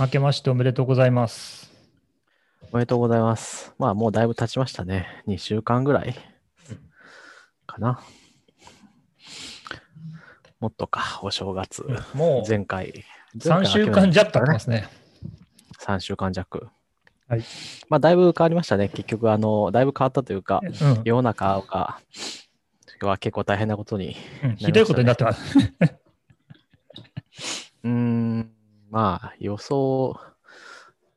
明けましておめでとうございます。おめでとうございます。まあ、もうだいぶ経ちましたね。2週間ぐらいかな。もっとか、お正月。もう前回。3週間弱経ってますね。3週間弱。はい。まあ、だいぶ変わりましたね。結局、あの、だいぶ変わったというか、うん世の中が、は結構大変なことに。うんひどいことになってます。うーん、まあ、予想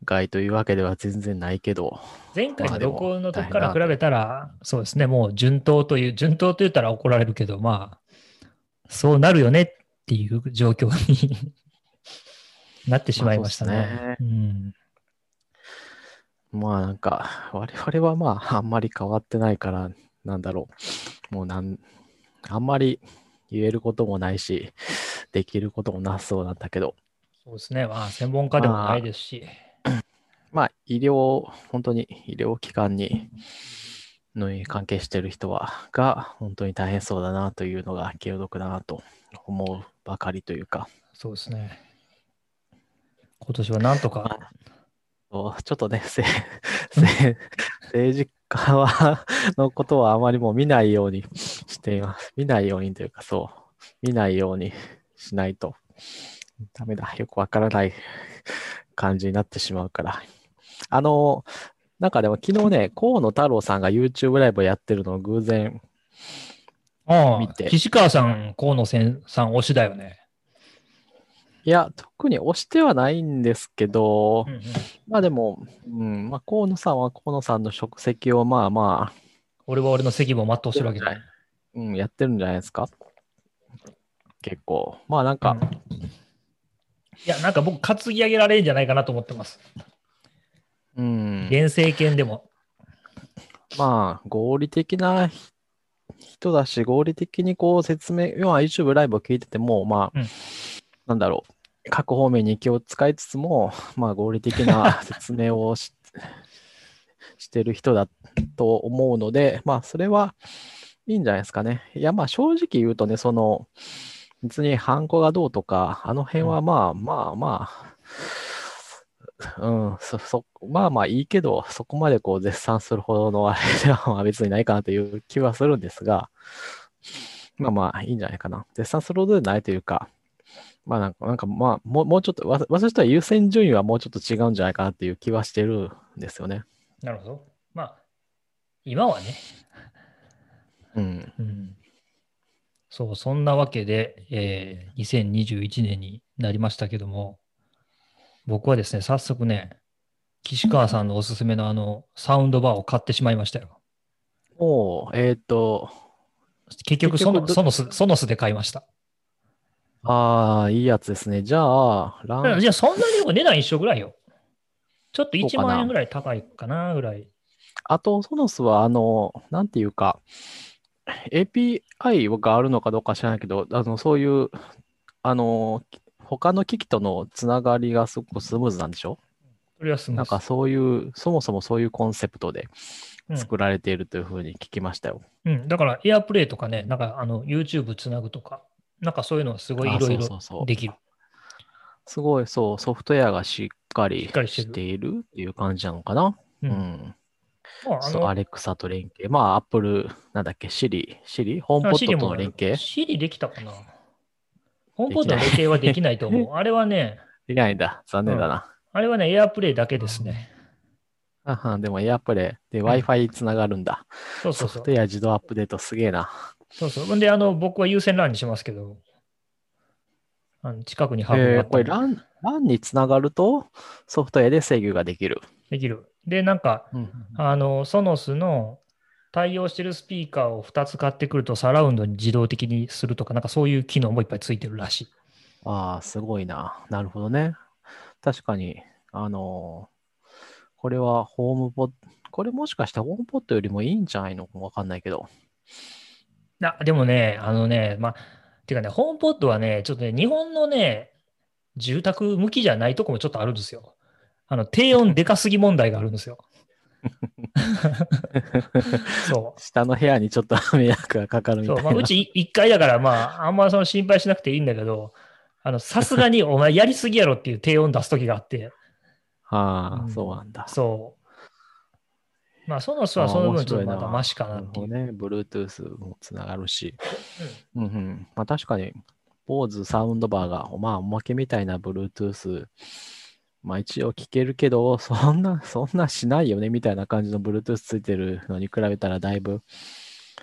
外というわけでは全然ないけど、前回のまあでも録音の時から比べたら、そうですね、もう順当という、順当と言ったら怒られるけど、まあ、そうなるよねっていう状況に なってしまいましたね。まあん。まあなんか、我々はまああんまり変わってないから、なんだろう。もうなん、あんまり言えることもないし、できることもなさそうなんだけど、そうですね、まあ、専門家でもないですし、まあ医療、本当に医療機関に、のに関係している人は、が本当に大変そうだなというのが気の毒だなと思うばかりというか、そうですね。今年はなんとか、そうちょっとね、政治家はのことはあまりもう見ないようにしています。見ないようにというか、そう、見ないようにしないとダメだ。よくわからない 感じになってしまうから。あの、なんかでも昨日ね、河野太郎さんが YouTube ライブをやってるのを偶然、ああ見て岸川さん、河野さん推しだよね。いや、特に押してはないんですけど、うんうんまあでも、うん、まあ河野さんは河野さんの職責をまあまあ、俺は俺の責務を全うしてるわけだ。うん、やってるんじゃないですか結構。まあなんか、うんいや、なんか僕、担ぎ上げられるんじゃないかなと思ってます。うん、現政権でも。まあ合理的なひ人だし、合理的にこう説明、要は YouTube ライブを聞いてても、まあ、うんなんだろう、各方面に気を使いつつも、まあ合理的な 説明をししてる人だと思うので、まあそれはいいんじゃないですかね。いや、まあ正直言うとね、その、別にハンコがどうとか、あの辺はまあまあまあ、うん、そ、そ、まあまあいいけど、そこまでこう絶賛するほどのあれではまあ別にないかなという気はするんですが、まあまあいいんじゃないかな。絶賛するほどでないというか、まあなんか、なんかまあもう、もうちょっと、わ私とは優先順位はもうちょっと違うんじゃないかなっていう気はしてるんですよね。なるほど。まあ、今はね。うん。うん、そう、そんなわけで、えー2021年になりましたけども、僕はですね、早速ね、岸川さんのおすすめのあの、サウンドバーを買ってしまいましたよ。おー、えっ、と、結局ソノ、結局どソノス、ソノスで買いました。ああ、いいやつですね。じゃあ、ラン、じゃあ、そんなに値段一緒ぐらいよ。ちょっと1そうかな万円ぐらい高いかなぐらい。あと、ソノスは、あの、なんていうか、API があるのかどうか知らないけど、あの、そういう、あの、他の機器とのつながりがすごくスムーズなんでしょ？なんかそういう、そもそもそういうコンセプトでうん作られているというふうに聞きましたよ。うん、だから、エアプレイとかね、なんかあの YouTube つなぐとか、なんかそういうのすごいいろいろできる。すごい、そう、ソフトウェアがしっかりしているっていう感じなのかな？ううんん。まあ、アレクサと連携。まあ、アップル、なんだっけ、シリ、シリ？ホームポットとの連携？シリできたかな？ホームポットの連携はできないと思う。あれはね、できないんだ。残念だな。あれはね、エアプレイだけですね。あはんでも、エアプレイで Wi-Fi つながるんだ。そうそうそうソフト。ウェア自動アップデートすげえな。そうそう。ほんで、あの、僕は優先 LAN にしますけど、あの近くにハブがあえー、これ LAN につながるとソフトウェアで制御ができる。できる。で、なんか、うんあの、ソノスの対応してるスピーカーを2つ買ってくるとサラウンドに自動的にするとか、なんかそういう機能もいっぱいついてるらしい。ああ、すごいな。なるほどね。確かに、あのーこれはホームポット、これもしかしてホームポットよりもいいんじゃないのかわかんないけど。あでもね、あのね、まあ、てかね、ホームポットはね、ちょっとね、日本のね、住宅向きじゃないとこもちょっとあるんですよ。あの、低温でかすぎ問題があるんですよ。そ下の部屋にちょっと迷惑がかかるう。そう。みたいな。まあ、うち1階だから、まあ、あんまその心配しなくていいんだけど、あの、さすがに お前やりすぎやろっていう低音出す時があって、ああ、うんそうなんだ。そう。まあ、その人はその分ちょっとまだマシかなっていう。ね。Bluetooth もつながるし。うんうん。まあ確かに、坊主サウンドバーが、まあおまけみたいな Bluetooth、まあ一応聞けるけど、そんな、そんなしないよねみたいな感じの Bluetooth ついてるのに比べたらだいぶ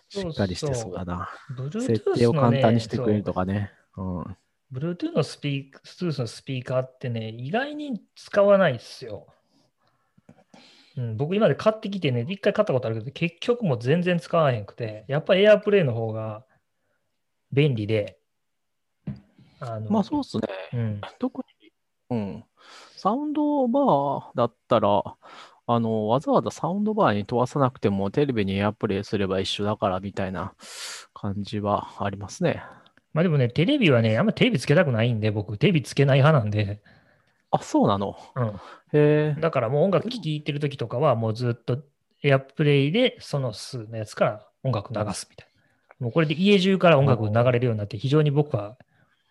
しっかりしてそうだな。設定を簡単にしてくれるとかね。うん。Bluetooth のスピーカー、のスピーカーってね、意外に使わないですよ。うん、僕今まで買ってきてね、一回買ったことあるけど、結局もう全然使わへんくて、やっぱ AirPlay の方が便利で、あのまあそうっすね。うん、特に、うん。サウンドバーだったら、あの、わざわざサウンドバーに飛ばさなくてもテレビにエアプレイすれば一緒だからみたいな感じはありますね。まあでもね、テレビはね、あんまテレビつけたくないんで、僕、テレビつけない派なんで、あ、そうなの？うん、へえ。だからもう音楽聴いてる時とかは、もうずっと AirPlay でその数のやつから音楽流すみたいな。もうこれで家中から音楽流れるようになって、非常に僕は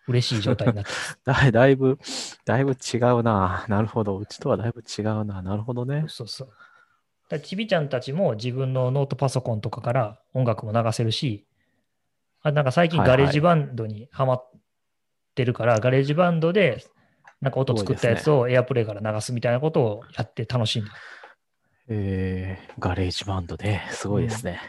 嬉しい状態になってます。だいだいぶ、だいぶ違うな。なるほど。うちとはだいぶ違うな。なるほどね。そうそう。だちびちゃんたちも自分のノートパソコンとかから音楽も流せるし、あなんか最近はいはい GarageBand にハマってるから、 GarageBand でなんか音作ったやつを AirPlay から流すみたいなことをやって楽しんでる。えー、 GarageBand ね。すごいですね。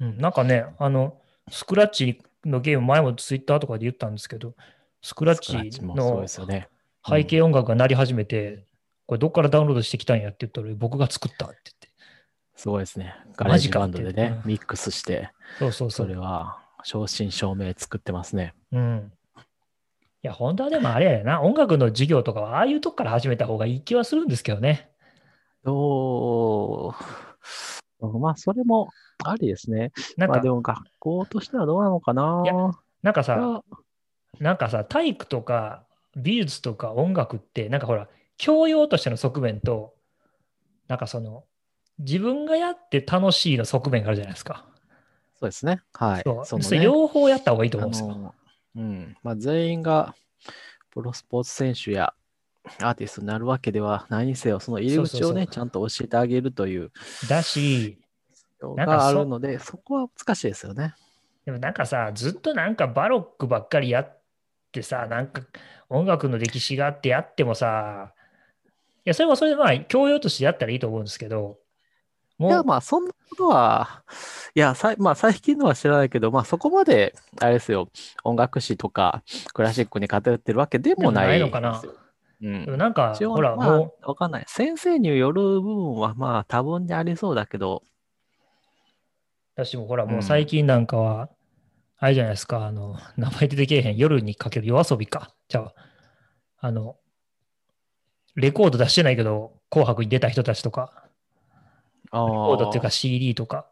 うん、なんかね、あの、スクラッチのゲーム、前もツイッターとかで言ったんですけど、スクラッチのですよね。背景音楽が鳴り始めて、これどっからダウンロードしてきたんやって言ったら、僕が作ったって言って。すごいですね。 GarageBand でねミックスして、そうそうそ。それは正真正銘作ってますね。うん。いや、本当はでもあれやな、音楽の授業とかは、ああいうとこから始めた方がいい気はするんですけどね。どう、まあ、それもありですね。なんかまあ、で、も学校としてはどうなのかないやなんかさ、がなんかさ、体育とか美術とか音楽って、なんかほら、教養としての側面と、なんかその、自分がやって楽しいの側面があるじゃないですか。そうですね。はい。そうね両方やった方がいいと思あうんですよ。の、うん。まあ、全員がプロスポーツ選手やアーティストになるわけではないにせよ、その入り口をね、そうそうそうちゃんと教えてあげるというだし、のなんかそがあるので、そこは難しいですよね。でもなんかさ、ずっとなんかバロックばっかりやってさ、なんか音楽の歴史があってやってもさ、いや、それもそれでまあ、教養としてやったらいいと思うんですけど、もいや、う、まあ、そんなことは、いや、さいまあ、最近のは知らないけど、まあ、そこまで、あれですよ、音楽史とか、クラシックに偏ってるわけでもないでもないのかな。うんでもなんか、ほら、まもあ、わかんない。先生による部分は、まあ、多分にありそうだけど、う、私もほら、もううん最近なんかは、あれじゃないですか、あの、名前出てけえへん、夜にかける夜遊びか。じゃあ、あの、レコード出してないけど、紅白に出た人たちとか、あレコードっていうか CD とか、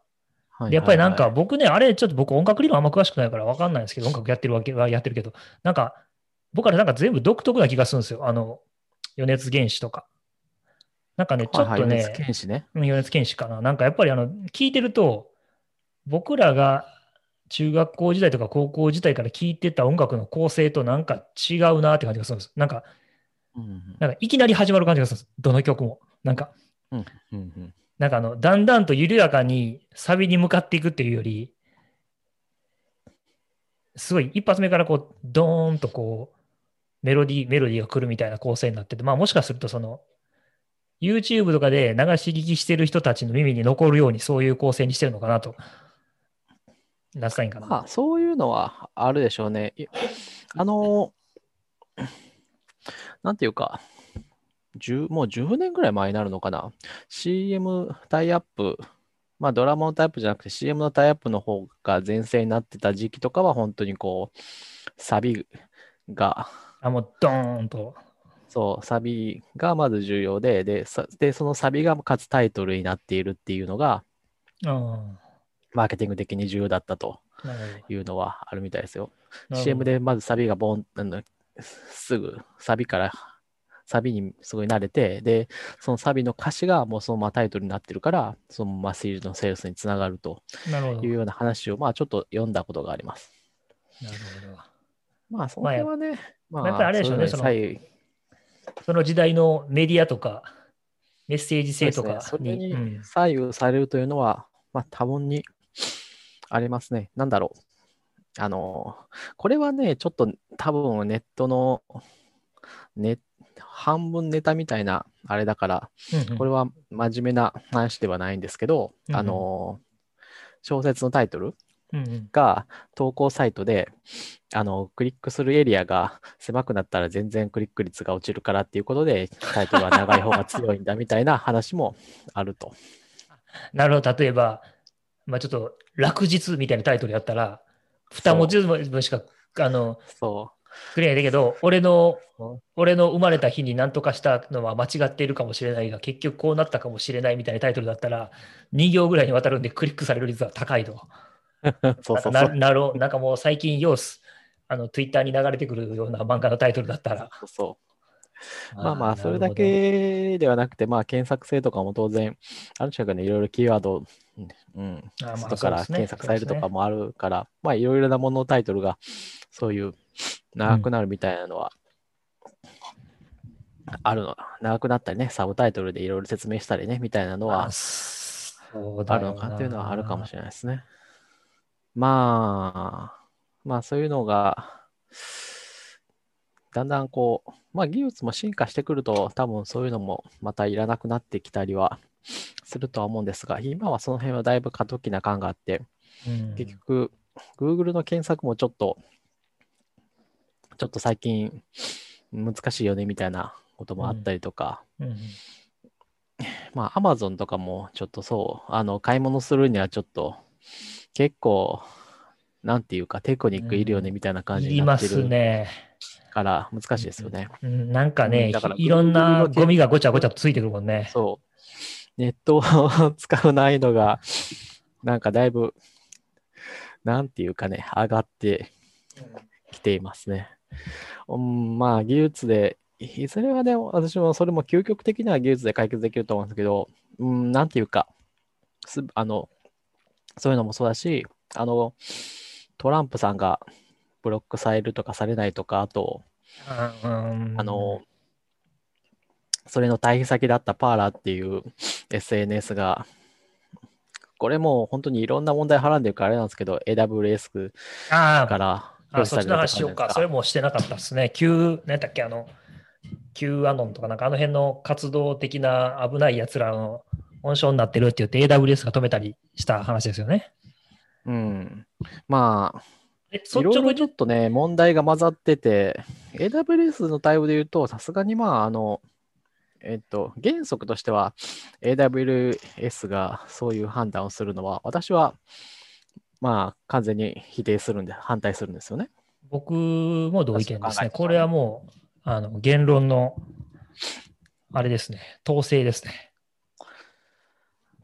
やっぱりなんか僕ね、あれちょっと僕音楽理論あんま詳しくないから分かんないんですけど、音楽やってるわけはやってるけど、なんか僕はねなんか全部独特な気がするんですよ。あの、余熱原子とか。なんかね、ちょっとはいはいね、熱剣士ね。うん余熱原子かな。なんかやっぱりあの、聞いてると、僕らが中学校時代とか高校時代から聞いてた音楽の構成となんか違うなって感じがするんです。なんか、うんなんかいきなり始まる感じがするんです。どの曲も。なんか、うんうんなんかあの、だんだんと緩やかにサビに向かっていくっていうより、すごい一発目からこう、ドーンとこう、メロディー、メロディーが来るみたいな構成になってて、まあもしかするとその、YouTube とかで流し聞きしてる人たちの耳に残るようにそういう構成にしてるのかなと。なったらいいんかな。まあ、そういうのはあるでしょうね。いあの、なんていうか、10もう10年ぐらい前になるのかな。CM タイアップ、まあドラマのタイプじゃなくて CM のタイアップの方が前世になってた時期とかは本当にこう、サビが、あ、もうドーンと。そう、サビがまず重要で、で、さでそのサビがかつタイトルになっているっていうのが、うん。マーケティング的に重要だったというのはあるみたいですよ。CM でまずサビがボン、あのすぐサビから、サビにすごい慣れて、で、そのサビの歌詞がもうそのままタイトルになってるから、そのままシールのセールスにつながると。いうような話を、まあちょっと読んだことがあります。なるほど。まあ、その辺はね、まやっぱりあれでしょうねそれよりその時代のメディアとか、メッセージ性とかに。にうん左右されるというのは、まあ、多分にありますね。なんだろう。あの、これはね、ちょっと多分ネットの、ね、半分ネタみたいなあれだから、うんうんこれは真面目な話ではないんですけど、うんうんあの、小説のタイトルが投稿サイトで、あの、クリックするエリアが狭くなったら全然クリック率が落ちるからっていうことで、タイトルは長い方が強いんだみたいな話もあると。なるほど、例えば、まあ、ちょっと落日みたいなタイトルやったら、二文字分しかあのそくれないんだけど、俺のう。俺の生まれた日に何とかしたのは間違っているかもしれないが、結局こうなったかもしれないみたいなタイトルだったら、2行ぐらいにわたるんでクリックされる率は高いと。そうそう。ななるなんかもう最近、ヨース、あの、ツイッターに流れてくるような漫画のタイトルだったら。そうそうまあまあ、ーそれだ。けではなくて、まあ、検索性とかも当然、ある種がね、いろいろキーワード、うん、外から検索されるとかもあるから、まあ、いろいろなもののタイトルが、そういう長くなるみたいなのは、あるの、長くなったりね、サブタイトルでいろいろ説明したりね、みたいなのはあるよのかなというのはあるかもれしれないですね。まあ、まあそういうのが、だんだんこう、まあ技術も進化してくると、多分そういうのもまたいらなくなってきたりはするとは思うんですが、今はその辺はだいぶ過渡期な感があって、ない。結局、Google の検索もちょっと、ちょっと最近難しいよねみたいなこともあったりとか、うんうんまあ、アマゾンとかもちょっとそう、あの、買い物するにはちょっと、結構、なんていうか、テクニックいるよねみたいな感じになってるね。から難しいですよね。うんなんかうねいろんなのゴミがごちゃごちゃとついてくるもんね。そう。ネットを使う難易度が、なんかだいぶ、なんていうかね、上がってきていますね。うん、まあ、技術で、いずれはね、私もそれも究極的な技術で解決できると思うんですけど、うん、なんていうか、すあの、そういうのもそうだし、あの、トランプさんがブロックされるとかされないとか、あと、うんあの、それの対比先だったパーラーっていう SNS が、これもう本当にいろんな問題はらんでるからあれなんですけど、AWS からあ、そっちの話しようか？それも。もしてなかったですね。Q、何だっけ、あの、Q アノンとかなんかあの辺の活動的な危ない奴らの温床になってるって言って AWS が止めたりした話ですよね。うん。まあ、え、いろいろ率直にちょっとね、問題が混ざってて、AWS の対応で言うと、さすがにまあ、あの、えっと、原則としては AWS がそういう判断をするのは、私は、まあ、完全に否定するんで、反対するんですよね。僕も同意見ですね。これはもう、あの、言論の、あれですね、統制ですね。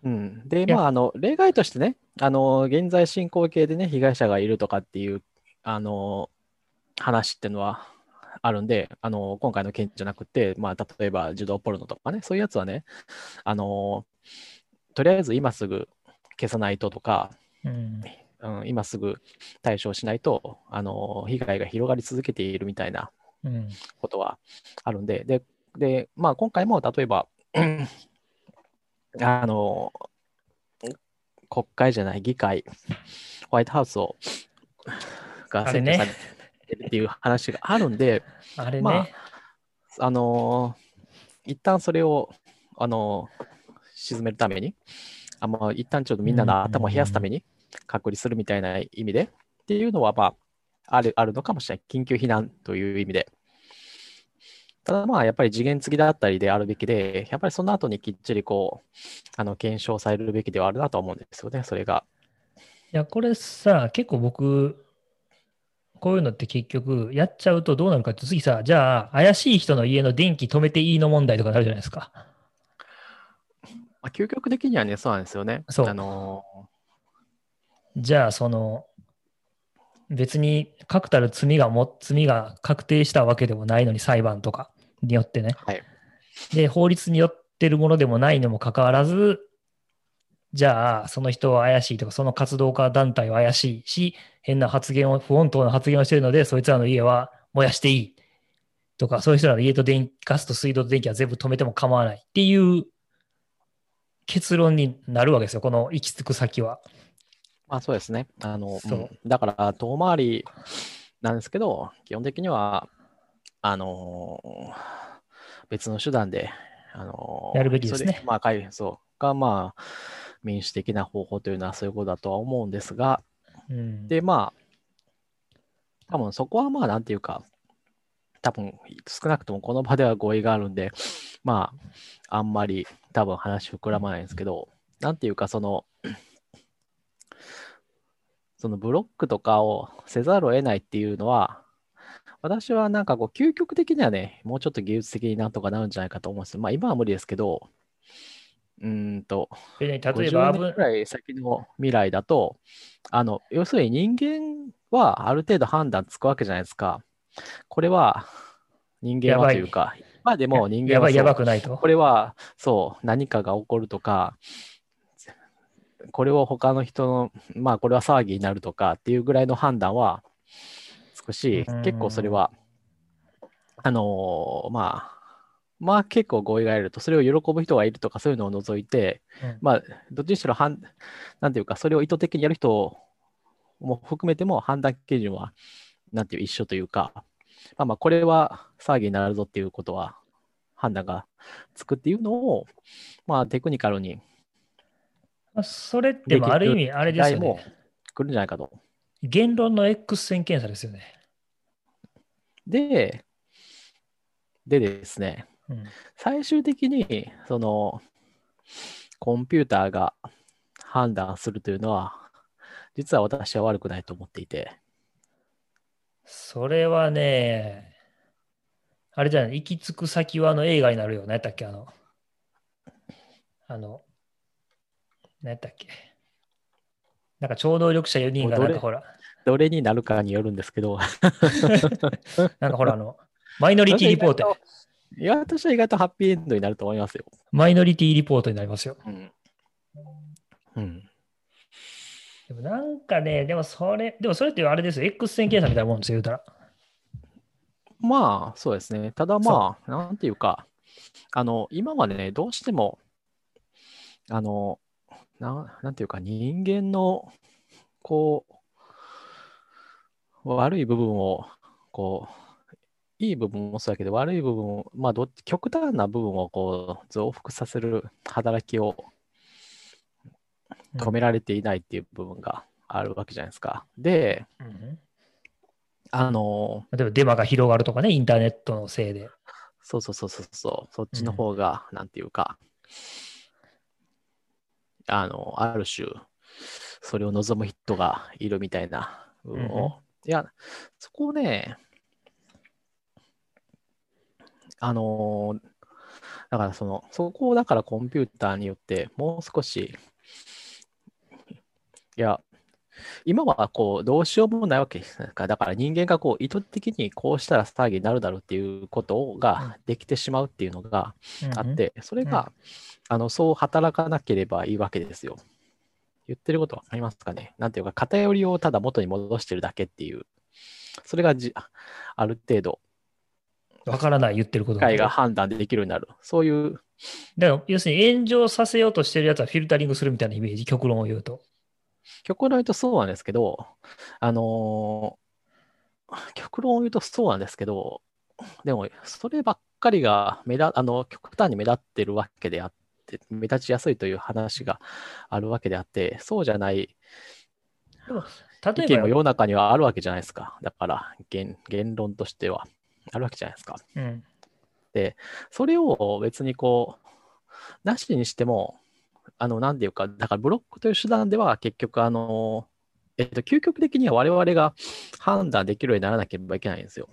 うん、で、やまあ、あの、例外としてね、あの、現在進行形でね、被害者がいるとかっていう、あの、話っていうのはあるんで、あの、今回の件じゃなくて、まあ、例えば、児童ポルノとかね、そういうやつはね、あの、とりあえず今すぐ消さないととか、うん。うん、今すぐ対処しないと、あの、被害が広がり続けているみたいなうん。ことはあるんで、で、でまあ、今回も例えば、あの、国会じゃない、議会、ホワイトハウスを、が占拠されてるっていう話があるんで、あれね、まあの、一旦それを、あの、沈めるために、あまあ、一旦ちょっとみんなの頭を冷やすために隔離するみたいな意味で、っていうのは、まあ、ある、あるのかもしれない。緊急避難という意味で。ただまあ、やっぱり次元付きだったりであるべきで、やっぱりその後にきっちりこう、あの、検証されるべきではあるなと思うんですよね、それが。いや、これさ、結構僕、こういうのって結局、やっちゃうとどうなるかって、次さ、じゃあ、怪しい人の家の電気止めていいの問題とかなるじゃないですか。まあ、究極的にはね、そうなんですよね。そうあのじゃあ、その、別に確たる罪がも、罪が確定したわけでもないのに、裁判とかによってね。はい。で、法律によってるものでもないのもかかわらず、じゃあ、その人は怪しいとか、その活動家団体は怪しいし、変な発言を、不穏当な発言をしているので、そいつらの家は燃やしていい。とか、そういう人らの家と電ガスと水道と電気は全部止めても構わないっていう結論になるわけですよ、この行き着く先は。まあそうですね。あの、そう。うん。だから遠回りなんですけど、基本的には、あのー別の手段で、あのーやるべきですね。まあ、解そう。が、まあ、民主的な方法というのはそういうことだとは思うんですが、で、まあ、多分そこはまあ、なんていうか、多分少なくともこの場では合意があるんで、まあ、あんまり多分話膨らまないんですけど、なんていうか、その、そのブロックとかをせざるを得ないっていうのは、私はなんかこう、究極的にはね、もうちょっと技術的になんとかなるんじゃないかと思うんですよ。まあ今は無理ですけど、うーんと、でね例えば50危年くらい先の未来だと、あの、要するに人間はある程度判断つくわけじゃないですか。これは人間はというか、今でも人間やばい、やはそうばくないとこ。れはそう、何かが起こるとか、これを他の人の、まあこれは騒ぎになるとかっていうぐらいの判断はつくしうん、結構それは、あのーまあ、まあ結構合意が得ると、それを喜ぶ人がいるとかそういうのを除いて、うんまあ、どっちにしろ判、なんていうか、それを意図的にやる人も含めても判断基準は、なんていう一緒というか、まあまあ、これは騒ぎになるぞっていうことは、判断がつくっていうのを、まあ、テクニカルにまあそれってもある意味、あれですよね。来るんじゃないかと。言論の X 線検査ですよね。で、でですね、うん。最終的に、その、コンピューターが判断するというのは、実は私は悪くないと思っていて、それはね、あれじゃない、行き着く先はあの映画になるよ。何やったっけ？あの、あの、何やったっけ？なんか超能力者4人がなんかほら、どれになるかによるんですけど、なんかほらあの、マイノリティリポートや、いや、私は意外とハッピーエンドになると思いますよ。マイノリティリポートになりますよ。うん。うん。でもなんかね、でもそれ、でもそれってあれですよ。X 線検査みたいなもんですよ、言うたら。まあ、そうですね。ただまあ、なんていうか、あの、今はね、どうしても、あの、ななんていうか、人間の、こう、悪い部分を、こう、いい部分もそうだけど、悪い部分を、まあど極端な部分をこう増幅させる働きを止められていないっていう部分があるわけじゃないですか。で、うんあの、例えばデマが広がるとかね、インターネットのせいで。そうそうそうそうそう、そっちの方が、なんていうか、あの、ある種、それを望む人がいるみたいな部分を、うん。いや、そこをね、あのーだからその、そこをだからコンピューターによってもう少し、いや、今はこう、どうしようもないわけですか。ら、だから人間がこう、意図的にこうしたら騒ぎになるだろうっていうことができてしまうっていうのがあって、それが、あの、そう働かなければいいわけですよ。言ってることわかりますかね？なんていうか、偏りをただ元に戻してるだけっていう、それがじある程度、わからない、言ってること機械が判断できるようになる。そういう、だから要するに炎上させようとしてるやつはフィルタリングするみたいなイメージ、極論を言うと。極論を言うとそうなんですけど、あのー極論を言うとそうなんですけど、でも、そればっかりが目立、あの、極端に目立ってるわけであって、目立ちやすいという話があるわけであって、そうじゃないでも意例えばよ、見も世の中にはあるわけじゃないですか。だから言、言論としてはあるわけじゃないですか。うん、それを別にこう、なしにしても、あの、なんていうか、だからブロックという手段では結局、あの、えっと、究極的には我々が判断できるようにならなければいけないんですよ。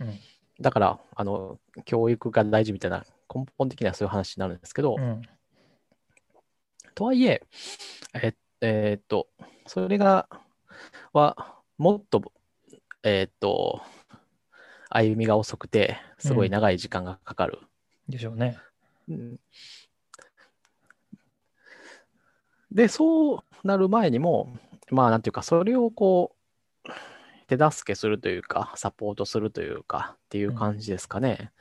うんだから、あの、教育が大事みたいな根本的にはそういう話になるんですけど、うん、とはいえ、ええーっと、それが、は、もっと、えーっと、歩みが遅くて、すごい長い時間がかかる。でしょうね。うんで、そうなる前にも、まあ、なんていうか、それをこう、手助けするというか、サポートするというか、っていう感じですかね。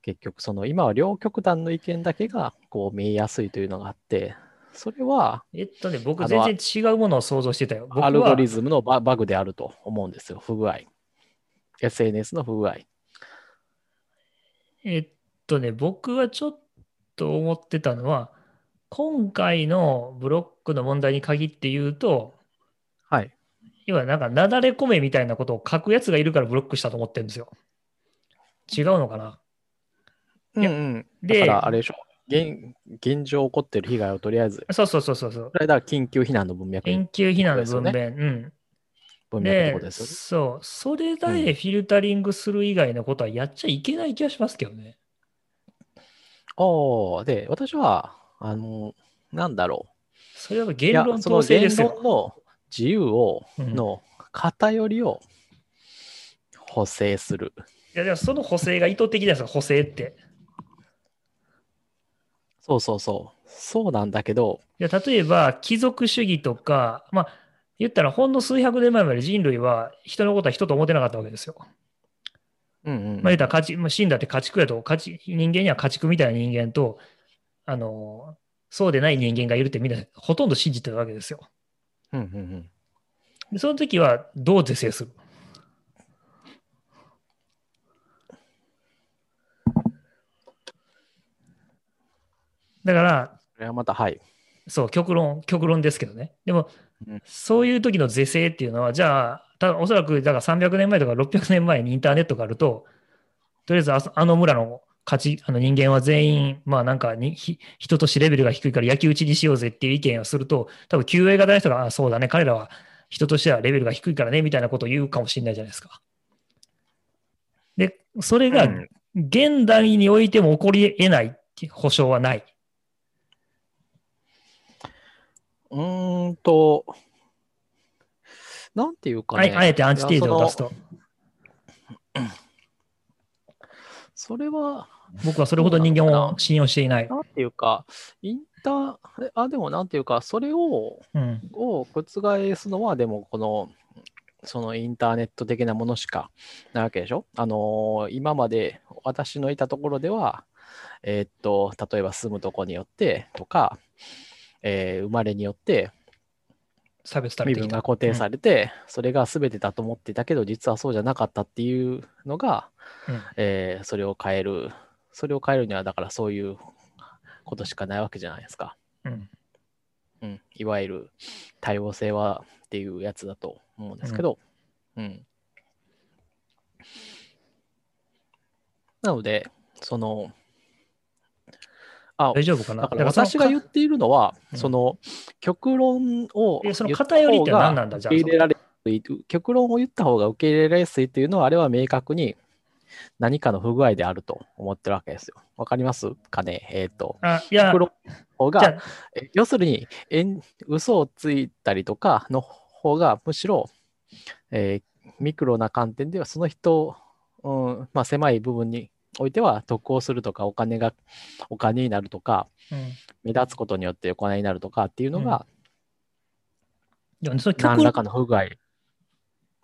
結局、その、今は両極端の意見だけが、こう、見えやすいというのがあって、それは、えっとね、僕全然違うものを想像してたよ。僕アルゴリズズムのババグであると思うんですよ、不具合。SNS の不具合。えっとね、僕はちょっと思ってたのは、今回のブロックの問題に限って言うと、はい。要はなんか、なだれ込めみたいなことを書くやつがいるからブロックしたと思ってるんですよ。違うのかな？うんうん。だでから、あれでしょ。現現状起こってる被害をとりあえず、そうそうそうそうそう。それだ緊急避難の文脈緊急避難の文面。うん。文脈ってでことですよね。そう、それだけフィルタリングする以外のことはやっちゃいけない気がしますけどね。おーで、私は、あの、なんだろそれは言論統制ですよ。論の自由を、うんの偏りを補正する。いや、でもその補正が意図的ですよ、補正って。そうそうそう。そうなんだけど、いや例えば、貴族主義とか、まあ、言ったらほんの数百年前まで人類は人のことは人と思ってなかったわけですよ。うんうん。まあ、言ったら家畜、まあ、死んだって家畜やと家畜、人間には家畜みたいな人間と、あの、そうでない人間がいるってみんなほとんど信じてたわけですよ。うんうんうん。でその時はどう是正する？だから、これはまた、はい。そう、極論、極論ですけどね。でもうん、そういう時の是正っていうのは、じゃあ、たおそらく、だから300年前とか600年前にインターネットがあると、とりあえずあの村の価値、あの人間は全員、まあなんかにひ人としてレベルが低いから焼き討ちにしようぜっていう意見をすると、多分 QA 型の人が、あそうだね、彼らは人としてはレベルが低いからね、みたいなことを言うかもしれないじゃないですか。で、それがうん現代においても起こり得ない保証はない。うーんと、なんていうかね。あえてアンチテーゼを出すと。それは、僕はそれほど人間を信用していない。なんていうか、インター、えあ、でもなんていうか、それを、うん。を覆すのは、でも、この、そのインターネット的なものしかないわけでしょ？あのー今まで私のいたところでは、えーっと、例えば住むとこによってとか、えー生まれによって差別。身分が固定されて、それが全てだと思っていたけど、実はそうじゃなかったっていうのが、うんえーそれを変える、それを変えるには、だからそういうことしかないわけじゃないですか。うんうん、いわゆる多様性はっていうやつだと思うんですけど、うん。なので、その、あ、大丈夫かな？だから私が言っているのは、うん。その極論をえその言った方が何なんだ？じゃあ受け入れられやすい極論を言った方が受け入れられやすいというのは、あれは明確に何かの不具合であると思ってるわけですよ。わかりますかね？えっ、と、あ、いや極、論の方が、え要するに、えん嘘をついたりとかの方が、むしろ、えーミクロな観点では、その人、うんまあ、狭い部分においては得をするとか、お金が、お金になるとか、あ、うん目立つことによってお金になるとかっていうのが、でもその何ら極かの不具合、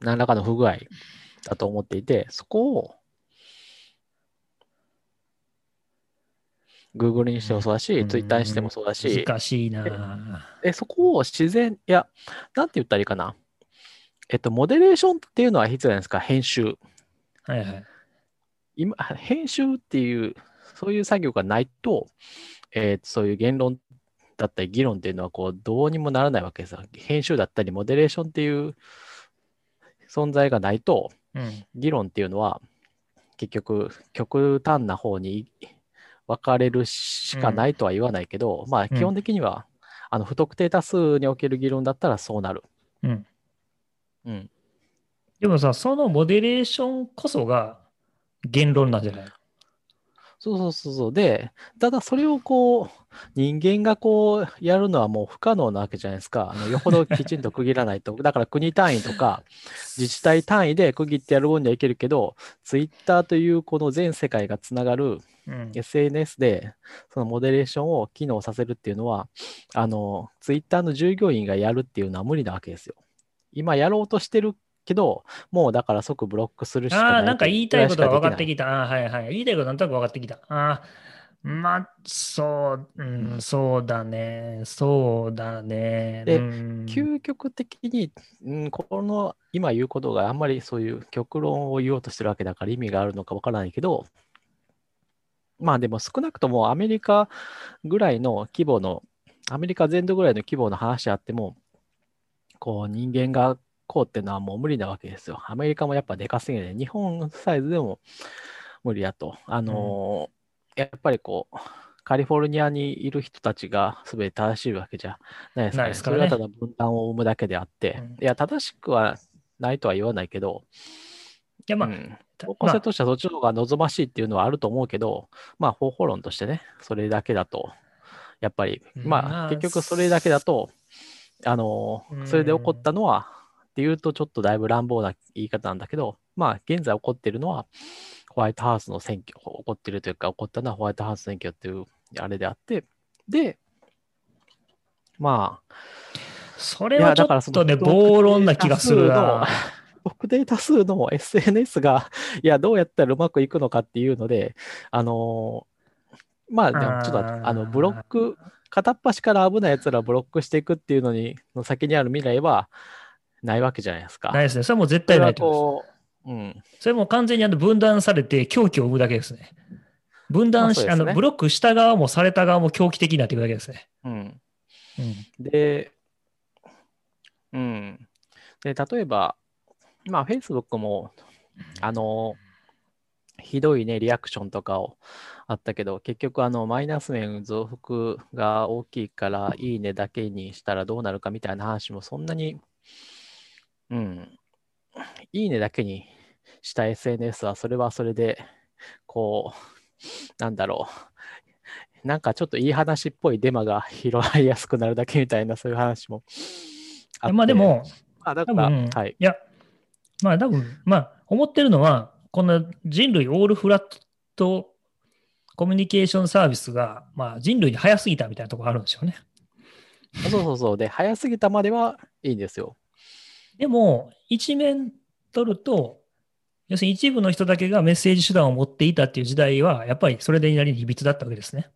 何らかの不具合だと思っていて、そこを Google にしてもそうだし、うん Twitter にしてもそうだし、難しいな。えそこを自然、いや、なんて言ったらいいかな。えっと、モデレーションっていうのは必要じゃないですか、編集。はいはい。今、編集っていう、そういう作業がないと、えーそういう言論だったり議論っていうのは、こう、どうにもならないわけですよ。編集だったり、モデレーションっていう存在がないと、うん。議論っていうのは、結局、極端な方に分かれるしかないとは言わないけど、まあ、基本的には、あの不特定多数における議論だったらそうなる。うん。うん。でもさ、そのモデレーションこそが言論なんじゃないそうそうそうそう。で、ただそれをこう、人間がこう、やるのはもう不可能なわけじゃないですか。あのよほどきちんと区切らないと。だから国単位とか、自治体単位で区切ってやる分にはいけるけど、ツイッターというこの全世界がつながるうん。SNS で、そのモデレーションを機能させるっていうのは、あの、ツイッターの従業員がやるっていうのは無理なわけですよ。今やろうとしてるけど、もうだから即ブロックするしかないああ、なんか言いたいことが分かってききた。ああ、はいはい。言いたいことなんとなく分かってきた。ああ、まあ、そう、うん、そうだね。そうだね。でうん、究極的に、うん、この今言うことがあんまりそういう極論を言おうとしてるわけだから意味があるのかわからないけど、まあでも少なくともアメリカぐらいの規模の、アメリカ全土ぐらいの規模の話あっても、こう人間がこうっていうのはもう無理なわけですよ。アメリカもやっぱでかすぎるね。日本サイズでも無理やと。あのーやっぱりこう、カリフォルニアにいる人たちが全て正しいわけじゃないですか、ね。すからねそれはただ分断を生むだけであって、うんいや、正しくはないとは言わないけど、いや、まあ、うんた方向性としてはそっちの方が望ましいっていうのはあると思うけど、まあ方法論としてね、それだけだと、やっぱり、うんままああ結局それだけだと、あのうん、それで起こったのは、っていうとちょっとだいぶ乱暴な言い方なんだけど、まあ現在起こってるのは、ホワイトハウスの選挙、起こってるというか、起こったのはホワイトハウス選挙っていうあれであって、で、まあ、それはちょっとね、暴論な気がするな。特定多数の SNS が、いや、どうやったらうまくいくのかっていうので、あのーまあ、ちょっと、あの、ブロック、片っ端から危ないやつらをブロックしていくっていうのに、の先にある未来はないわけじゃないですか。ないですね。それはもう絶対ないと思います。こう、うん。それも完全にあの分断されて狂気を生むだけですね。分断し、あまあのブロックした側もされた側も狂気的になっていくだけですね。うん。うん。で、うん。で、例えば、まあ、Facebook も、あの、ひどいね、リアクションとかをあったけど、結局、あの、マイナス面増幅が大きいから、いいねだけにしたらどうなるかみたいな話もそんなに、うん、いいねだけにした SNS は、それはそれで、こう、なんだろう。なんかちょっといい話っぽいデマが広がりやすくなるだけみたいな、そういう話もあって。まあでも、まあだから、はい。いや、まあ多分、まあ思ってるのは、この人類オールフラットコミュニケーションサービスが、まあ人類に早すぎたみたいなところあるんでしょうね。そうそうそう。で、早すぎたまではいいんですよ。でも、一面取ると、要するに一部の人だけがメッセージ手段を持っていたっていう時代は、やっぱりそれでなりに秘密だったわけですね。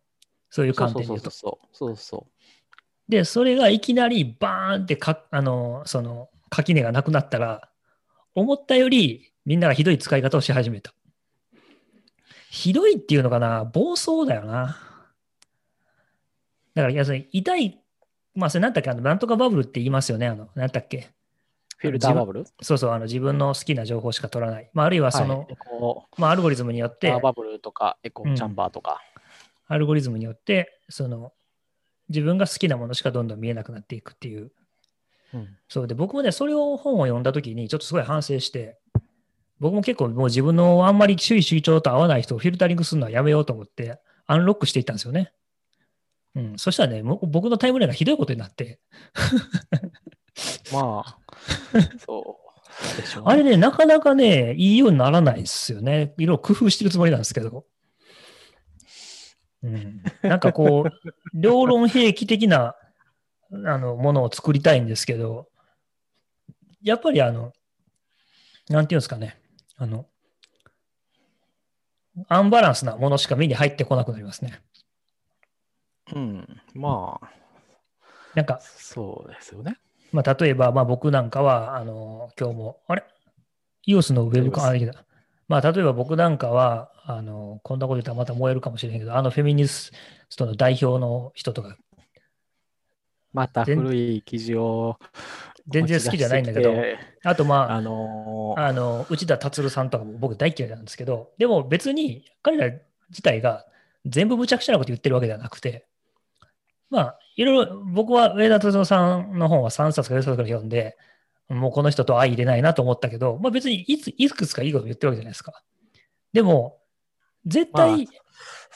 そういう観点で言うと。そうそうそう。で、それがいきなりバーンってか、あの、その、垣根がなくなったら、思ったよりみんながひどい使い方をし始めた。ひどいっていうのかな、暴走だよな。だから、要するに痛い、まあ、それなんだっけ、あの、なんとかバブルって言いますよね、あの、なんだっけ？フィルターバブル？そうそう、あの、自分の好きな情報しか取らない。まあ、あるいはその、はい、まあ、アルゴリズムによってーバ、ブルとか、エコーチャンバーとか。アルゴリズムによって、その、自分が好きなものしかどんどん見えなくなっていくっていう。うんそうで、僕もね、それを本を読んだときに、ちょっとすごい反省して、僕も結構もう自分のあんまり周囲主義調と合わない人をフィルタリングするのはやめようと思って、アンロックしていったんですよね。うん、そしたらね、僕のタイムラインがひどいことになって、まあ、そうあれね、なかなかね、いいようにならないですよね。いろいろ工夫してるつもりなんですけど。うん、なんかこう、両論兵器的なあのものを作りたいんですけど、やっぱりあの、なんていうんですかね、あの、アンバランスなものしか目に入ってこなくなりますね。うん。まあ、なんか、そうですよね。まあ、例えば、まあ、僕なんかは、あの、今日も、あれ ?EOS のウェブか、あ、できた。まあ、例えば僕なんかは、あの、こんなこと言ったらまた燃えるかもしれへんけど、あのフェミニストの代表の人とか、また古い記事を全然好きじゃないんだけどあとまあ、あのーあの、内田達さんとかも僕大嫌いなんですけど、でも別に彼ら自体が全部無茶苦茶なこと言ってるわけではなくて、まあ、いろいろ僕は上田達郎さんの本は3冊か4冊から読んで、もうこの人と相入れないなと思ったけど、まあ別にいついくつかいいこと言ってるわけじゃないですか。でも、絶対、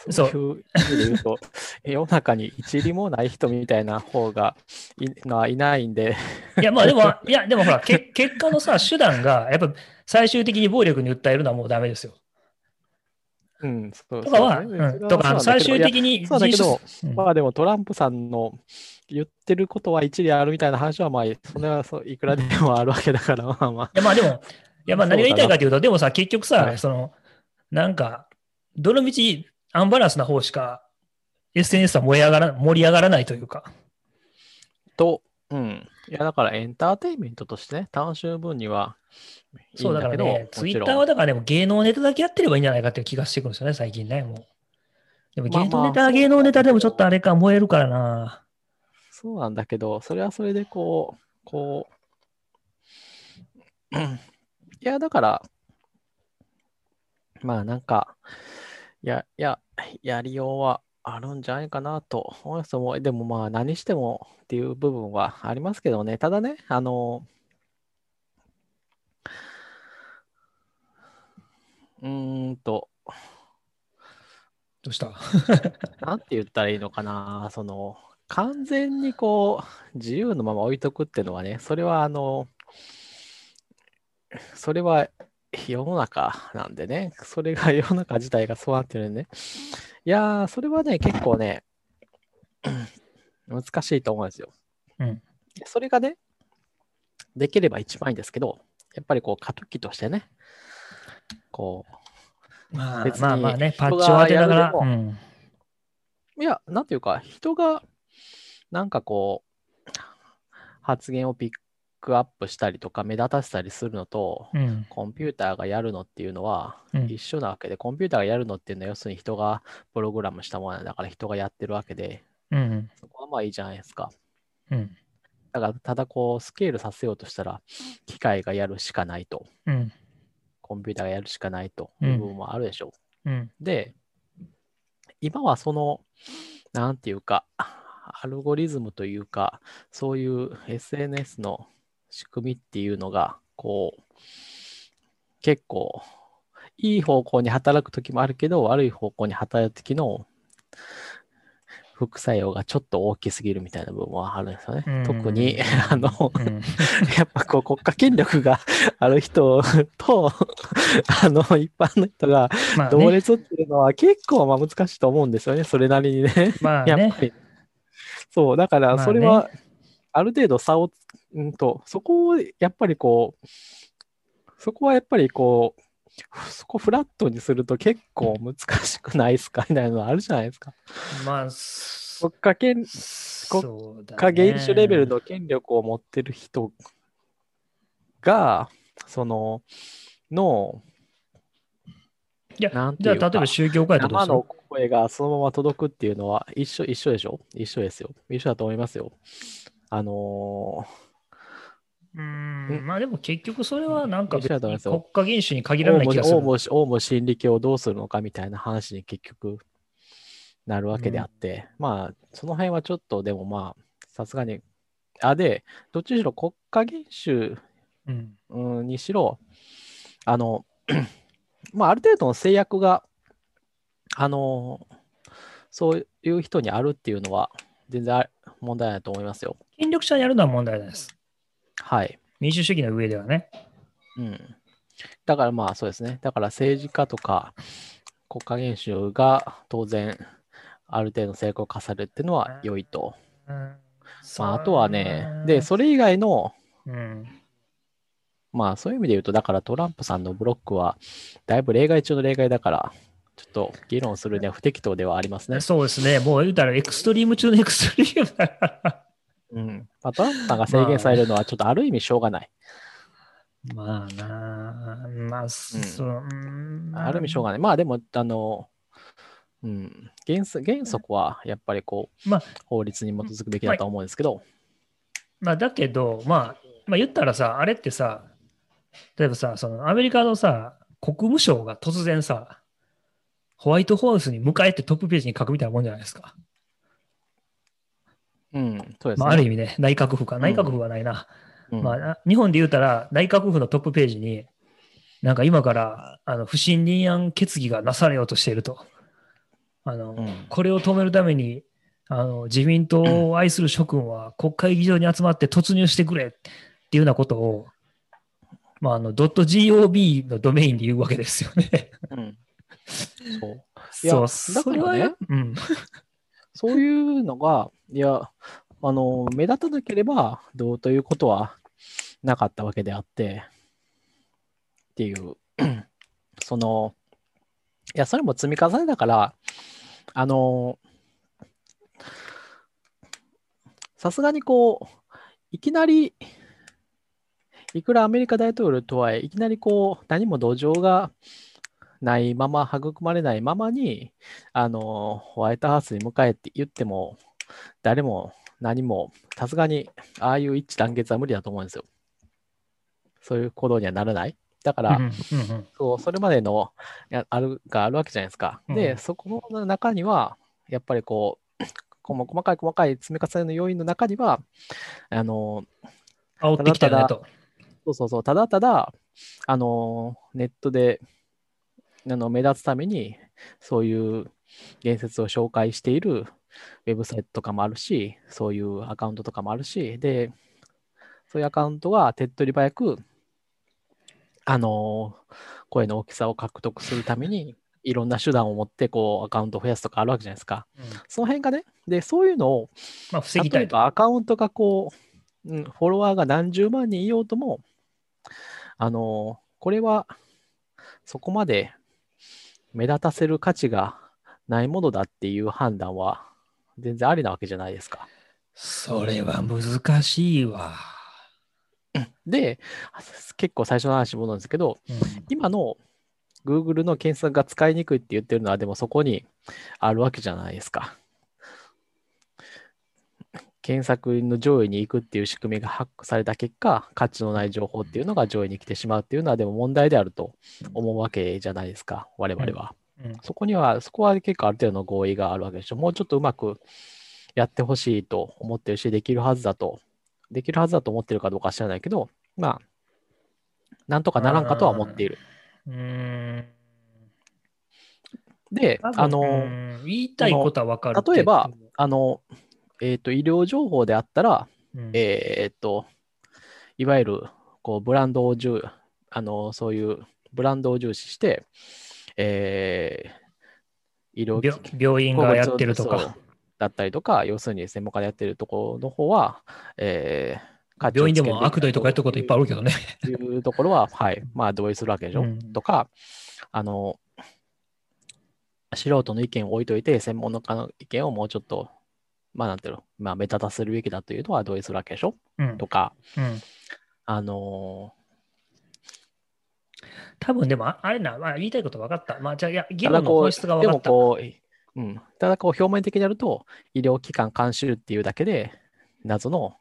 そういう言うと、世の中に一理もない人みたいな方がいいないんで、いや、まあでも、いや、でもほら、け結果のさ、手段が、やっぱ最終的に暴力に訴えるのはもうダメですよ。うん、そうとかは、ねうん、とか、最終的にそうだけど、うんまあでもトランプさんの言ってることは一理あるみたいな話は、まあ、それはそういくらでもあるわけだから、まあまあ。いや、まあでも、いや、まあ何が言いたいかというと、でもさ、結局さ、はいその、なんか、どのみちアンバランスな方しか SNS は燃え上がら盛り上がらないというか。と、うん。いや、だからエンターテインメントとしてね、楽しむ分にはいいそうんだかだけど、らね、ツイッターはだからでも芸能ネタだけやってればいいんじゃないかっていう気がしてくるんですよね、最近ね、もう。でもまあ芸能ネタはまあ芸能ネタでもちょっとあれか、燃えるからな。そうなんだけど、それはそれでこう、こう、うんいや、だから、まあなんか、いや、いや、やりようはあるんじゃないかなと思います。もでもまあ何してもっていう部分はありますけどね、ただね、あの、うーんと、どうした？なんて言ったらいいのかな、その、完全にこう、自由のまま置いとくっていうのはね、それはあの、それは世の中なんでね、それが世の中自体がそうなってるんでね。いやー、それはね、結構ね、難しいと思うんですよ。うんそれがね、できれば一番いいんですけど、やっぱりこう、過渡期としてね、こまあ別にまあまあね、パッチを当てながら。うんう、いや、なんていうか、人が、なんかこう、発言をピックアップしたりとか、目立たせたりするのと、うん。コンピューターがやるのっていうのはうん。一緒なわけで、コンピューターがやるのっていうのは要するに人がプログラムしたものだから人がやってるわけで、うん。そこはまあいいじゃないですか。うん。だから、ただこう、スケールさせようとしたら、機械がやるしかないと、うん。コンピューターがやるしかないとうん。いう部分もあるでしょう。うん。で、今はその、なんていうか、アルゴリズムというか、そういう SNS の仕組みっていうのが、こう、結構、いい方向に働くときもあるけど、悪い方向に働くときの副作用がちょっと大きすぎるみたいな部分はあるんですよね。うん。特に、あの、うん。やっぱこう国家権力がある人と、あの、一般の人が同列っていうのは結構まあ難しいと思うんですよね、それなりにね。まあね。やっぱ、り。そう、だからまあそれは、ある程度差を、うんと、そこをやっぱりこう、そこはやっぱりこう、そこフラットにすると結構難しくないですか？みたいなのあるじゃないですか。まあ、そ国家権、国家元首レベルの権力を持ってる人が、その、の、いやじゃあ、例えば宗教家やったら生の声がそのまま届くっていうのは一緒、一緒でしょ？一緒ですよ。一緒だと思いますよ。あのうーん、まあでも結局それはなんか国家元首に限ー、らない気がするオウ。ムオウム真理教をどうするのかみたいな話に結局なるわけであって、まあ、その辺はちょっとでもまあ、さすがに、あ、で、どっちにしろ国家元首うん。うんにしろ、あの、まあ、ある程度の制約が、あの、そういう人にあるっていうのは、全然あ問題ないと思いますよ。権力者にやるのは問題ないです。はい。民主主義の上ではね。うん。だからまあそうですね。だから政治家とか国家元首が当然ある程度成功化されるっていうのは良いと。うんまああとはね、で、それ以外の、うん。まあそういう意味で言うと、だからトランプさんのブロックはだいぶ例外中の例外だから、ちょっと議論するには不適当ではありますね。そうですね。もう言うたらエクストリーム中のエクストリームだから。うん。まあ、トランプさんが制限されるのはちょっとある意味しょうがない。まあなあ、まあ、そう、うんある意味しょうがない。まあでも、あの、うん、原則原則はやっぱりこう、まあ法律に基づくべきだと思うんですけど、まあ、だけど、まあ、まあ、言ったらさ、あれってさ、例えばさ、そのアメリカのさ、国務省が突然さ、ホワイトハウスに迎えてトップページに書くみたいなもんじゃないですか。うん、そうですね。まあ、ある意味ね、内閣府か。ん内閣府はないな。うんまあ、日本で言うたら、内閣府のトップページに、なんか今からあの不信任案決議がなされようとしていると。あのうんこれを止めるためにあの自民党を愛する諸君は国会議場に集まって突入してくれっていうようなことを、まあ、あの .gov のドメインで言うわけですよね。うん。そう。いやそう、それはうん。そういうのが、いや、あの、目立たなければどうということはなかったわけであって、っていう、その、いや、それも積み重ねだから、あの、さすがにこう、いきなり、いくらアメリカ大統領とはいえ、いきなりこう、何も土壌がないまま、育まれないままに、あの、ホワイトハウスに迎えって言っても、誰も何も、さすがに、ああいう一致団結は無理だと思うんですよ。そういう行動にはならない。だから、うんうんうんそう、それまでのやあるがあるわけじゃないですか。うんで、そこの中には、やっぱりこう、細かい細かい積み重ねの要因の中には、あの、煽ってきたよねと。そうそうそう、ただただ、あの、ネットで、あの、目立つために、そういう言説を紹介しているウェブサイトとかもあるし、そういうアカウントとかもあるし、で、そういうアカウントが手っ取り早く、あの、声の大きさを獲得するために、いろんな手段を持って、こう、アカウントを増やすとかあるわけじゃないですか。うんその辺がね、で、そういうのを、まあ、防ぎたいと。例えばアカウントがこう、うん、フォロワーが何十万人いようとも、あの、これはそこまで目立たせる価値がないものだっていう判断は全然ありなわけじゃないですか。それは難しいわ。で、結構最初の話に戻るんですけど、うん今の Google の検索が使いにくいって言ってるのは、でもそこにあるわけじゃないですか。検索の上位に行くっていう仕組みがハックされた結果、価値のない情報っていうのが上位に来てしまうっていうのは、でも問題であると思うわけじゃないですか、我々は。うんそこには、そこは結構ある程度の合意があるわけでしょ。もうちょっとうまくやってほしいと思ってるし、できるはずだと、できるはずだと思ってるかどうか知らないけど、まあ、なんとかならんかとは思っている。で、あの、言いたいことは分かる例えば、あの、えっ、と、医療情報であったら、うんえっ、と、いわゆる、こう、ブランドを重、あの、そういうブランドを重視して、えー医療病病院がやってるとか、だったりとか、要するに専門家でやってるところの方は、えー病院でも悪どいとかやってることいっぱいあるけどね。っていうところは、はい、まあ同意するわけでしょ。うんとか、あの、素人の意見を置いといて、専門家の意見をもうちょっと、まあなんていうの、まあ目立たせるべきだというのは同意するわけでしょ？うんとか、うんあの多分でも、ああれな、まあ、言いたいこと分かった。まあ、じゃあ、いや、議論の本質がで分かった。もこう、うん、ただこう表面的にやると、医療機関監修っていうだけで、謎の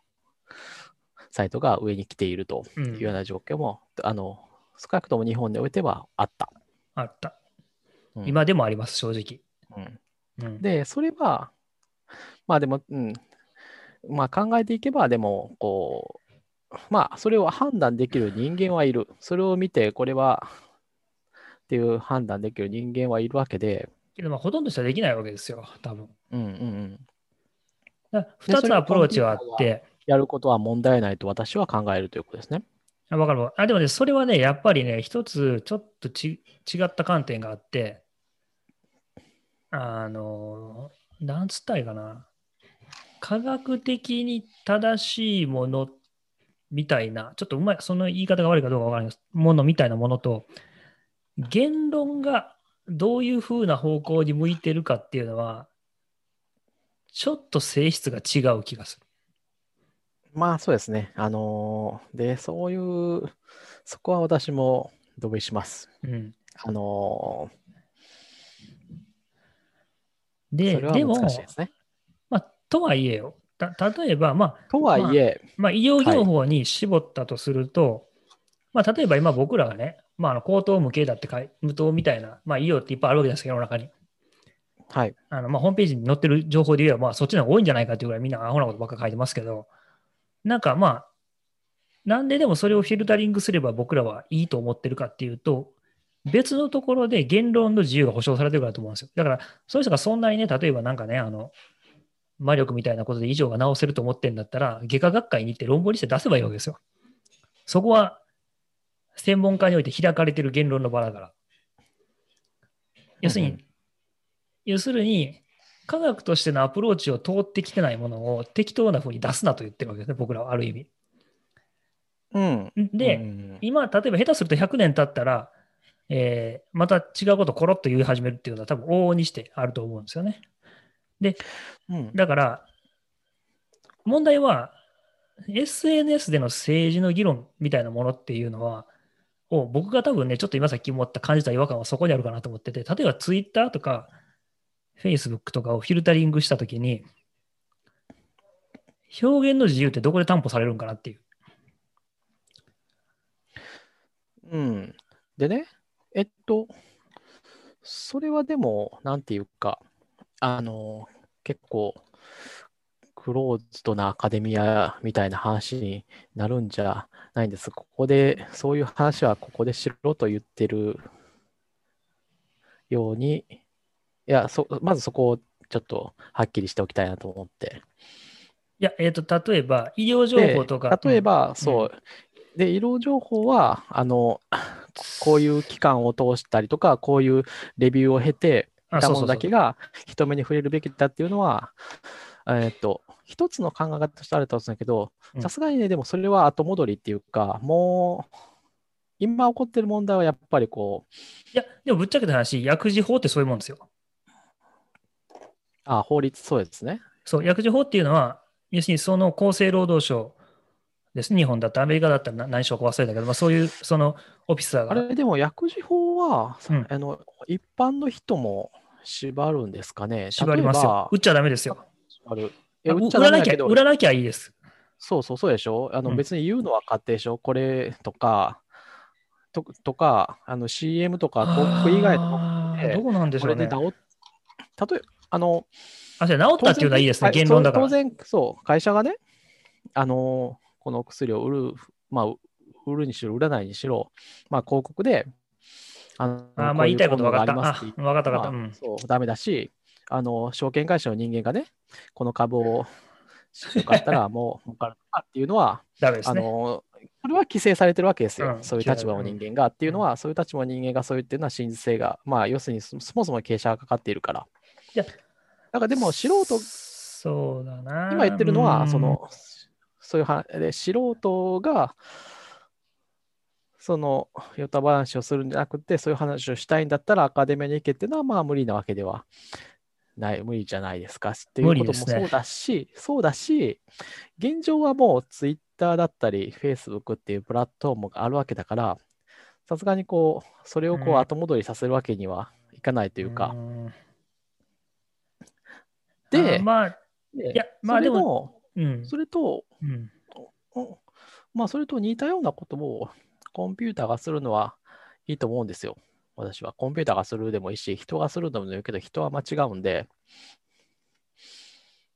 サイトが上に来ているとうんいうような状況も、あの、少なくとも日本においてはあった。あった。うん今でもあります、正直。うんうん、で、それは、まあでも、うん、まあ考えていけば、でも、こう、まあ、それを判断できる人間はいる。それを見て、これは、っていう判断できる人間はいるわけで、けど、まあ、ほとんどしたらできないわけですよ、多分。うんうんうん。だ2つアプローチはあって、やることは問題ないと私は考えるということですね。あ分かるわ。あ、でもね、それはね、やっぱりね、一つちょっとち違った観点があって、あの、なんつったらいいかな。科学的に正しいものみたいな、ちょっとうまい、その言い方が悪いかどうかわからない。ものみたいなものと、言論がどういうふうな方向に向いてるかっていうのは、ちょっと性質が違う気がする。まあそうですね。あのーで、そういう、そこは私も同意します。うん、あのーで、でも。まあ、とはいえよ、た例えば、まあ、とはいえ、まあ、医療業法に絞ったとすると、まあ、例えば今僕らがね、まあ、あの口頭無形だって書い無糖みたいな、まあ、医療っていっぱいあるわけですけど、世の中に。はい。あのまあ、ホームページに載ってる情報で言えば、まあ、そっちの方が多いんじゃないかっていうぐらいみんなアホなことばっか書いてますけど、なんかまあ、なんででもそれをフィルタリングすれば僕らはいいと思ってるかっていうと、別のところで言論の自由が保障されてるからと思うんですよ。だから、そういう人がそんなにね、例えばなんかね、あの、魔力みたいなことで異常が治せると思ってんだったら、外科学会に行って論文にして出せばいいわけですよ。そこは、専門家において開かれてる言論の場だから。要するに、うん要するに、科学としてのアプローチを通ってきてないものを適当な風に出すなと言ってるわけですね、僕らはある意味。うん。で、うん今、例えば下手すると100年経ったら、えーまた違うことをコロッと言い始めるっていうのは多分往々にしてあると思うんですよね。うん。だから、問題は、SNS での政治の議論みたいなものっていうのは、を僕が多分ね、ちょっと今さっき思った感じた違和感はそこにあるかなと思ってて、例えば Twitter とか Facebook とかをフィルタリングしたときに、表現の自由ってどこで担保されるんかなっていう。うん。でね、えっと、それはでも、なんていうか、あの、結構、クローズドなアカデミアみたいな話になるんじゃないんです。ここで、そういう話はここでしろと言ってるように、いや、そまずそこをちょっとはっきりしておきたいなと思って。いや、えっ、と、例えば、医療情報とか。で例えば、そう、で、医療情報は、あの、こういう機関を通したりとか、こういうレビューを経て、あ、たものだけが人目に触れるべきだっていうのは、えっと、一つの考え方としてあると思うんだけどう、んさすがにね、でもそれは後戻りっていうか、もう、今起こってる問題はやっぱりこう、いや、でもぶっちゃけた話、薬事法ってそういうもんですよ。あ、法律、そうですね。そう、薬事法っていうのは、要するにその厚生労働省ですね、日本だったら、アメリカだったらな何省か忘れたけど、まあ、そういうそのオフィサーが。あれ、でも薬事法は、うんあの、一般の人も縛るんですかね？縛りますよ。売っちゃダメですよ。縛る。売らなきゃ、売らなきゃいいです。そうそう、そうでしょ？あの、うん別に言うのは勝手でしょ？これとか、ととか、あの CM とか広告以外のどうなんでしょうね。これで治っ、例えあの、あ、じゃあ治ったっていうのはいいですね、言論だから。当然、そう、会社がね、あの、この薬を売る、まあ、う売るにしろ、売らないにしろ、まあ、広告で、あのあーまあ言いたいこと分かった。分かった分かった。まあうん。そう、ダメだし、あの、証券会社の人間がね、この株をよかったら もう儲かるとかっていうのは、あダメですね。の、それは規制されてるわけですよ。うんそういう立場の人間がっていうのは、そういう立場の人間がそう言ってるのは真実性が、まあ、要するにそそもそも傾斜がかかっているから。いやだからでも、素人、そうだな。今言ってるのは、うんその、そういう話で、素人が、その、ヨタ話をするんじゃなくて、そういう話をしたいんだったら、アカデミアに行けっていうのは、まあ、無理なわけではない、無理じゃないですか。っていうこともそうだし、そうだし、現状はもう、ツイッターだったり、フェイスブックっていうプラットフォームがあるわけだから、さすがにこう、それをこう後戻りさせるわけにはいかないというか、んであまあ、でいやまあそれでももうん。それと、うんおまあ、それと似たようなことをコンピューターがするのはいいと思うんですよ。私は。コンピューターがするでもいいし、人がするでもいいけど、人は間違うんで、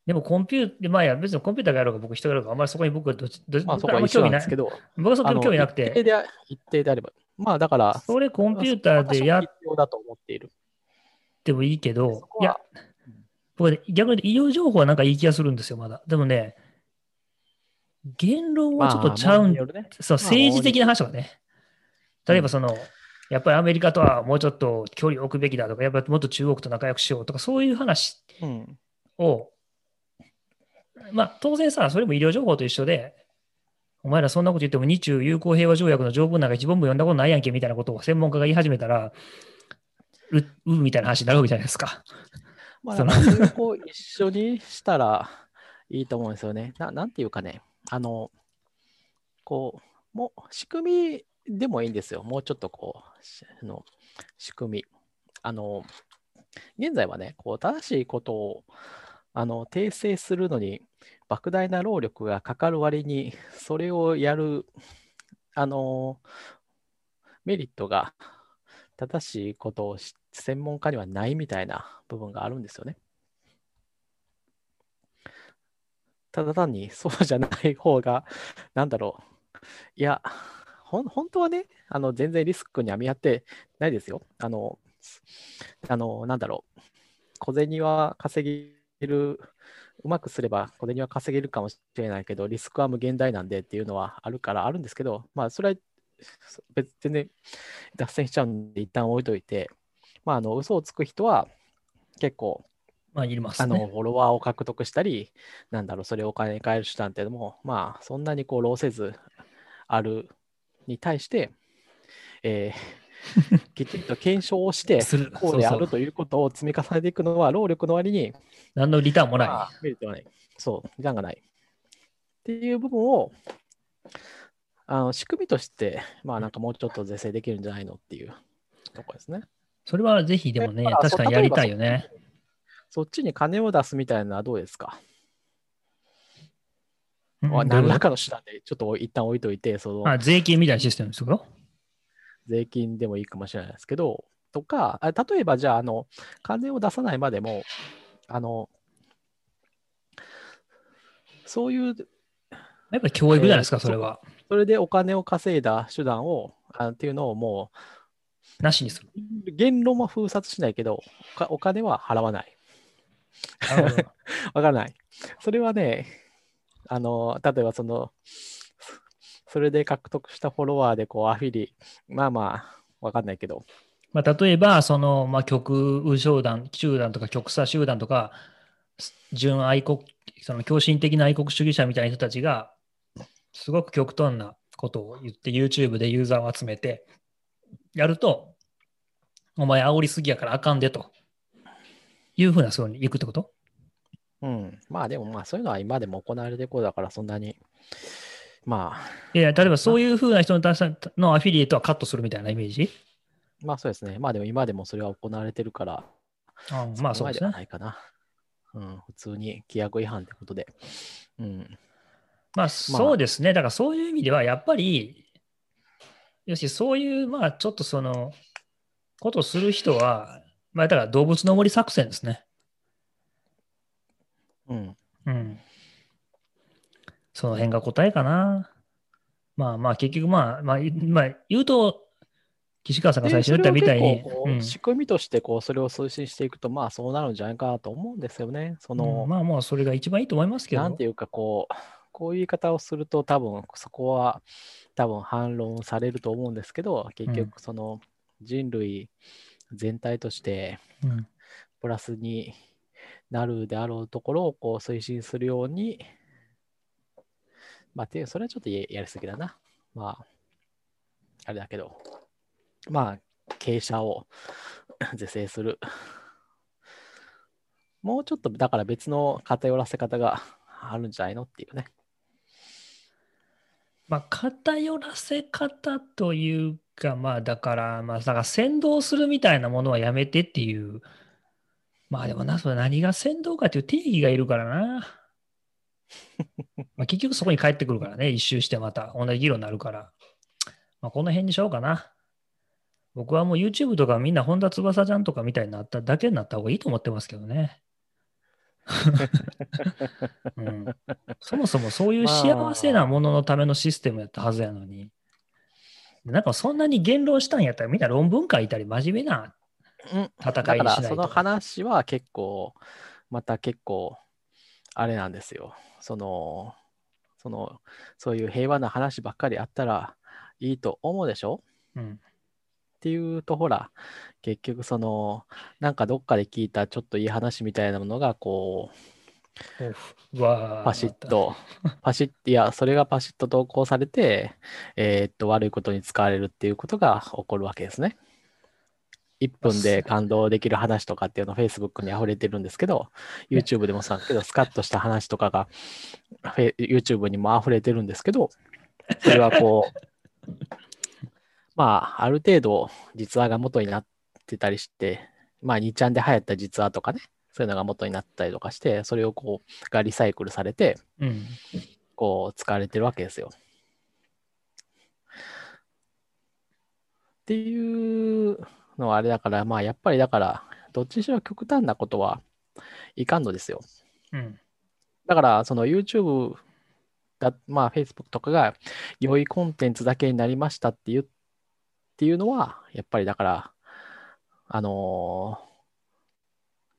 でもコンピューター、まあいや、別にコンピューターがやろうが僕人がやろうが、あんまりそこに僕はどっち、どっちまあそこは興味ない。ですけど、僕はそこに興味なくて、一定であ一定であれば、まあだから、それコンピューターでやっだと思っている。てもいいけどいやは、僕ね、逆に医療情報はなんかいい気がするんですよ、まだ。でもね、言論はちょっとちゃうんよるねそう、まあ政治的な話とかね。例えうんばその、やっぱりアメリカとはもうちょっと距離を置くべきだとか、やっぱりもっと中国と仲良くしようとか、そういう話うん。を、まあ当然さ、それも医療情報と一緒で、お前らそんなこと言っても日中友好平和条約の条文なんか一本も読んだことないやんけみたいなことを専門家が言い始めたら、う、うみたいな話になるわけじゃないですか。まあ、その一緒にしたらいいと思うんですよね。ななんていうかね、あの、こう、もう仕組みでもいいんですよ。もうちょっとこう、あの仕組み。あの、現在はね、こう正しいことをあの訂正するのに莫大な労力がかかる割に、それをやる、あの、メリットが正しいことを専門家にはないみたいな部分があるんですよね。ただ単にそうじゃない方が、なんだろう、いや、ほ本当はね、あの全然リスクには見合ってないですよ。あの、あのなんだろう。小銭は稼げる、うまくすれば小銭は稼げるかもしれないけど、リスクは無限大なんでっていうのはあるからあるんですけど、まあ、それは別全然脱線しちゃうんで、一旦置いといて、まあ、あの嘘をつく人は結構、まあ、いります、あね。のフォロワーを獲得したり、なんだろう、それをお金に変える手段っていうのも、まあ、そんなにこう労せずあるに対して、えー きちんと検証をして、するこうであるということを積み重ねていくのは、労力の割に、何のリターンもない。まあ、メリットはない。そう、時間がない。っていう部分を、あの仕組みとして、まあなんかもうちょっと是正できるんじゃないのっていうところですね。それはぜひでもねえま、あ確かにやりたいよね。そっちに金を出すみたいなのはどうですか、うんまあ何らかの手段でちょっと一旦置いといて、そのあ税金みたいなシステムですよ。税金でもいいかもしれないですけど、とか、あ例えばじゃあ、あの、金を出さないまでも、あの、そういう、やっぱり教育じゃないですか、えーそれは。それでお金を稼いだ手段を、あっていうのをもなしにする。う、言論は封殺しないけど、お金は払わない。わからない。それはね、あの、例えばその、それで獲得したフォロワーでこうアフィリ、まあまあ、わかんないけど、まあ、例えば、その、まあ、極右集団、集団とか極左集団とか、純愛国、その狂信的な愛国主義者みたいな人たちが、すごく極端なことを言って、YouTube でユーザーを集めて、やると、お前煽りすぎやからあかんでと。いうふうなそうに行くってこと？うん。まあでもまあそういうのは今でも行われてることだからそんなに、まあ、いや、例えばそういうふうな人のアフィリエイトはカットするみたいなイメージ？まあそうですね。まあでも今でもそれは行われてるから、あまあそうですねな。いかな。うん、普通に規約違反ってことで。うん。まあそうですね。だからそういう意味ではやっぱり、よし、そういう、まあちょっとその、ことをする人は、まあだから動物の森作戦ですね。うん。うん。その辺が答えかな。まあまあ結局まあ、まあ、まあ、言うと、岸川さんが最初に言ったみたいにううん仕組みとしてこうそれを推進していくと、まあそうなるんじゃないかなと思うんですよね。その、うんまあまあそれが一番いいと思いますけど。なんていうかこう、こういう言い方をすると多分そこは多分反論されると思うんですけど、結局その人類全体としてうんプラスになるであろうところをこう推進するように、まあ、っていうそれはちょっとややりすぎだな。まあ、あれだけど、まあ、傾斜を 是正する。もうちょっと、だから別の偏らせ方が あるんじゃないのっていうね。まあ、偏らせ方というか、まあ、だから、まあ、だから先導するみたいなものはやめてっていう。まあでもな、それ何が先導かっていう定義がいるからな。まあ結局そこに帰ってくるからね、一周してまた同じ議論になるから。まあこの辺にしようかな。僕はもう YouTube とかみんな本田翼ちゃんとかみたいになっただけになった方がいいと思ってますけどね。うん、そもそもそういう幸せなもののためのシステムやったはずやのに。なんかそんなに言論したんやったらみんな論文書いたり真面目なうん、戦だいにしないと。からその話は結構、また結構、あれなんですよ。その、その、そういう平和な話ばっかりあったらいいと思うでしょ？うんっていうと、ほら、結局その、なんかどっかで聞いたちょっといい話みたいなものが、こう、パシッと、パシッ、いや、それがパシッと投稿されて、えーっと、悪いことに使われるっていうことが起こるわけですね。1分で感動できる話とかっていうの Facebook に溢れてるんですけど、ね YouTube でもそうなんですけど、スカッとした話とかがフェ YouTube にも溢れてるんですけど、それはこう、まあ、ある程度実話が元になってたりして、まあ、2ちゃんで流行った実話とかね、そういうのが元になったりとかして、それをこう、がリサイクルされて、うん。こう、使われてるわけですよ。っていうのはあれだから、まあ、やっぱりだから、どっちにしろ極端なことはいかんのですよ。うん。だから、その YouTube だ、まあ、Facebook とかが良いコンテンツだけになりましたっていうっていうのは、やっぱりだから、あのー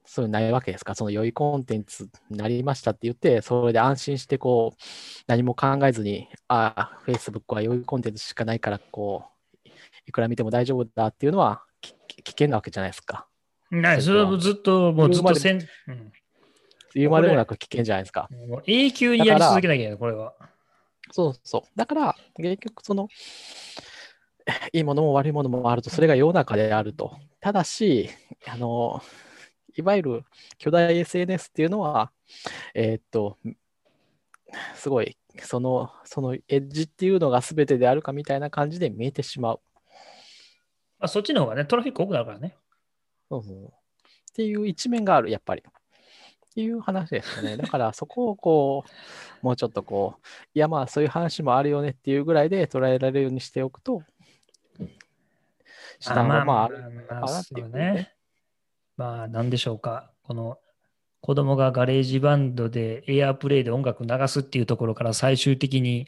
そういうのないわけですか、その良いコンテンツになりましたって言って、それで安心してこう、何も考えずに、ああ、Facebook は良いコンテンツしかないから、こう、いくら見ても大丈夫だっていうのは、き危険なわけじゃないですか。ない、そそれはずっと、もうずっとせん、うん言うまでもなく危険じゃないですか。もう永久にやり続けなきゃいけない、これは。そうそう。だから、結局、その、いいものも悪いものもあると、それが世の中であると。ただし、あの、いわゆる巨大 SNS っていうのは、えーっと、すごい、その、そのエッジっていうのが全てであるかみたいな感じで見えてしまう。まあ、そっちの方がね、トラフィック多くなるからね。そうそうっていう一面がある、やっぱり。っていう話ですよね。だからそこをこう、もうちょっとこう、いやまあそういう話もあるよねっていうぐらいで捉えられるようにしておくと、下のまああるまあかなってそいうね。まあ、何でしょうか。この子供が GarageBand で AirPlay で音楽流すっていうところから最終的に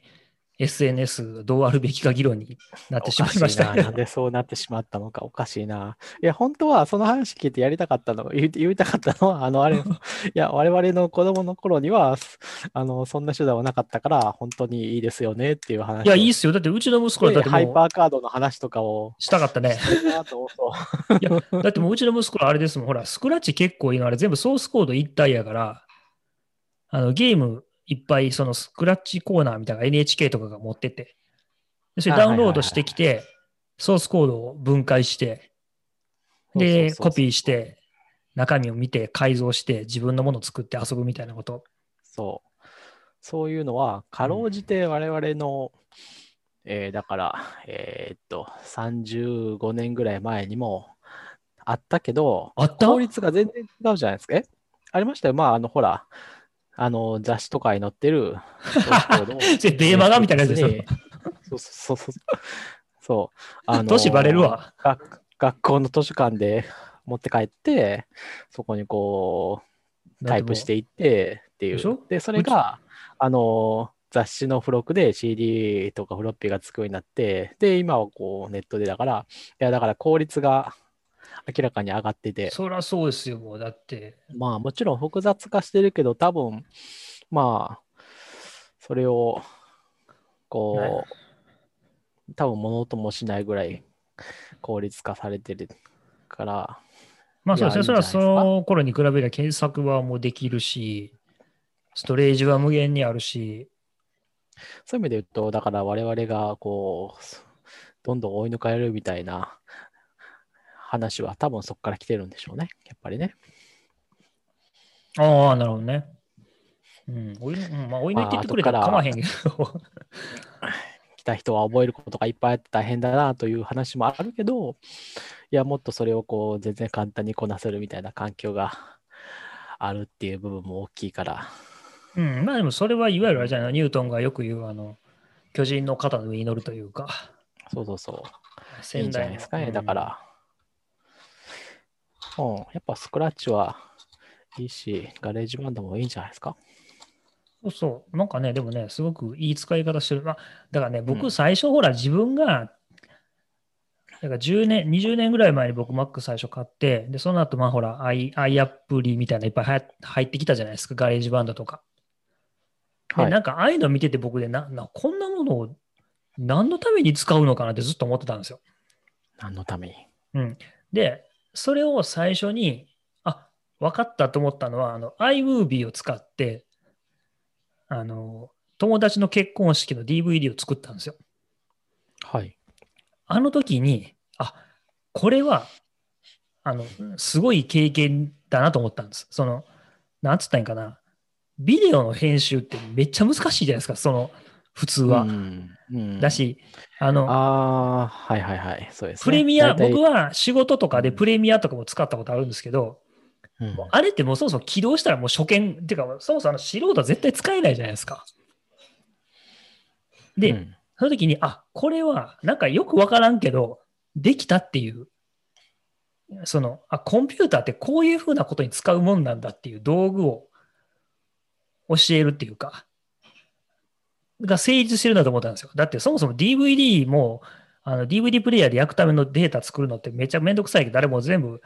SNS どうあるべきか議論になってしまいましたおかしいな。なんでそうなってしまったのかおかしいな。いや、本当はその話聞いてやりたかったの、言い言いたかったのは、あの、あれ、いや、我々の子供の頃には、あの、そんな手段はなかったから、本当にいいですよねっていう話を。いや、いいっすよ。だってうちの息子はだってもうハイパーカードの話とかをしたかったね。いや、だってもううちの息子はあれですもん。ほら、スクラッチ結構いいのあれ全部ソースコード一体やから、あのゲームいっぱいそのスクラッチコーナーみたいな NHK とかが持ってて、でそれあダウンロードしてきて、ソースコードを分解して、で、コピーして、中身を見て改造して自分のものを作って遊ぶみたいなこと。そう。そういうのは、かろうじて我々の、えーだから、えーっと、35年ぐらい前にもあったけど、あった？効率が全然違うじゃないですか。え？ありましたよ。まあ、あの、ほら、あの、雑誌とかに載ってるソーマガみたいなやつですよにそうそうそうそう。そう。あのー年バレるわ。学学校の図書館で持って帰って、そこにこう、タイプしていってっていう。で、それが、あの、雑誌の付録で CD とかフロッピーがつくようになって、で、今はこうネットでだから、いや、だから効率が明らかに上がってて、そりゃそうですよ、もうだって。まあもちろん複雑化してるけど、多分、まあ、それを、こう、多分物ともしないぐらい効率化されてるから、まあそうですね。それはその頃に比べれば検索はもうできるし、ストレージは無限にあるし、そういう意味で言うと、だから我々がこう、どんどん追い抜かれるみたいな話は多分そこから来てるんでしょうね。やっぱりね。ああ、なるほどね。うん、追いまあ、追い抜いていってくれたらまあかまへんけど。来た人は覚えることがいっぱいあって大変だなという話もあるけど、いや、もっとそれをこう、全然簡単にこなせるみたいな環境があるっていう部分も大きいから。うん、まあでもそれはいわゆるあれじゃないニュートンがよく言うあの巨人の肩の上に乗るというか、そうそうそう。いい先んじゃない代のですかね。うんだから、うん、やっぱスクラッチはいいし、 GarageBand もいいんじゃないですか？そうそう、なんかね、でもね、すごくいい使い方してる。まあ、だからね、うん僕最初ほら自分が、だから10年、20年ぐらい前に僕 Mac 最初買って、で、その後まあほら、i、i アプリみたいなのいっぱい入入ってきたじゃないですか、 GarageBand とか。で、はいなんかああいうの見てて僕でな、な、こんなものを何のために使うのかなってずっと思ってたんですよ。何のために？うん。で、それを最初に、あ、分かったと思ったのは、あの、iMovie を使って、あの、友達の結婚式の DVD を作ったんですよ。はい。あの時に、あ、これは、あの、すごい経験だなと思ったんです。その、なんつったんかな。ビデオの編集ってめっちゃ難しいじゃないですか、その、普通は。うんうんだし、あの、ああ、はいはいはい。そうです、ね。プレミア、僕は仕事とかでプレミアとかも使ったことあるんですけど、うんあれってもうそもそも起動したらもう初見、っていうか、そもそもあの素人は絶対使えないじゃないですか。で、うんその時に、あ、これはなんかよくわからんけど、できたっていう、その、あ、コンピューターってこういうふうなことに使うもんなんだっていう道具を教えるっていうか、が成立してるんだと思ったんですよ。だってそもそも DVD も、あの DVD プレイヤーで焼くためのデータ作るのってめちゃめんどくさいけど、誰も全部、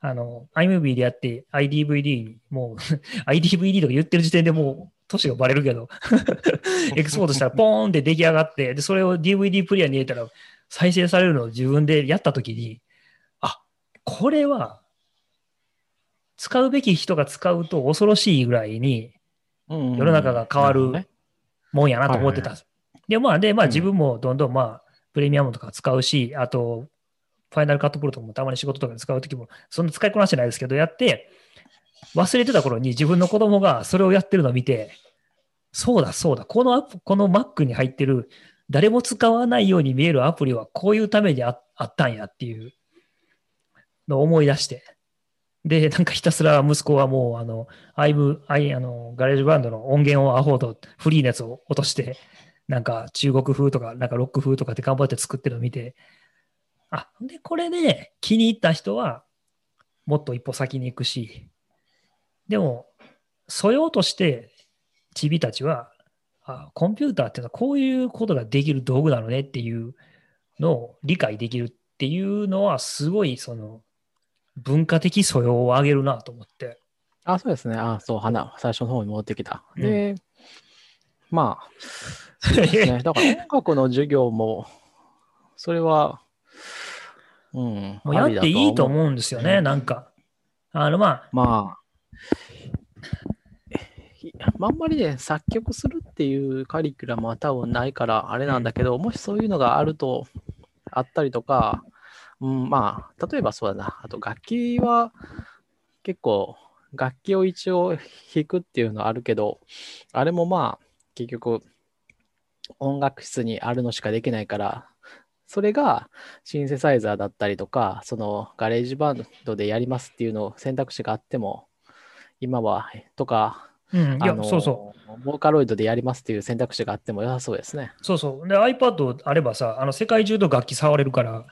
あの、iMovie でやって iDVD に、もう iDVD とか言ってる時点でもう、年がバレるけど、エクスポートしたらポーンって出来上がって、で、それを DVD プレイヤーに入れたら再生されるのを自分でやったときに、あ、これは、使うべき人が使うと恐ろしいぐらいに、世の中が変わるもんやなと思ってたんです。で、まあ、で、まあ自分もどんどんまあ、プレミアムとか使うし、あと、ファイナルカットプロとかもたまに仕事とかで使うときも、そんな使いこなしてないですけど、やって、忘れてた頃に自分の子供がそれをやってるのを見て、そうだそうだ、このアプこの Mac に入ってる誰も使わないように見えるアプリはこういうためにあったんやっていうのを思い出して。で、なんかひたすら息子はもう、あの、アイブ、アイ、あの、 GarageBand の音源をアホード、フリーのやつを落として、なんか中国風とか、なんかロック風とかで頑張って作ってるのを見て、あ、で、これで気に入った人は、もっと一歩先に行くし、でも、素養として、チビたちは、あコンピューターっていうのはこういうことができる道具なのねっていうのを理解できるっていうのは、すごい、その、文化的素養を上げるなと思って。あ、そうですね。あ、そう、花、最初の方に戻ってきた。で、うん、まあ、ね。だから音楽の授業も、それは、うん。もうやっていいと思うんですよね、なんか。あの、まあ。まあ、あんまりね、作曲するっていうカリキュラムは多分ないからあれなんだけど、もしそういうのがあると、あったりとか、うん、まあ、例えばそうだな。あと楽器は結構、楽器を一応弾くっていうのはあるけど、あれもまあ、結局、音楽室にあるのしかできないから、それがシンセサイザーだったりとか、その GarageBand でやりますっていうのを選択肢があっても、今は、とか、うん、いや、そうそう。ボーカロイドでやりますっていう選択肢があっても良さそうですね。そうそう。で、iPad あればさ、あの世界中の楽器触れるから。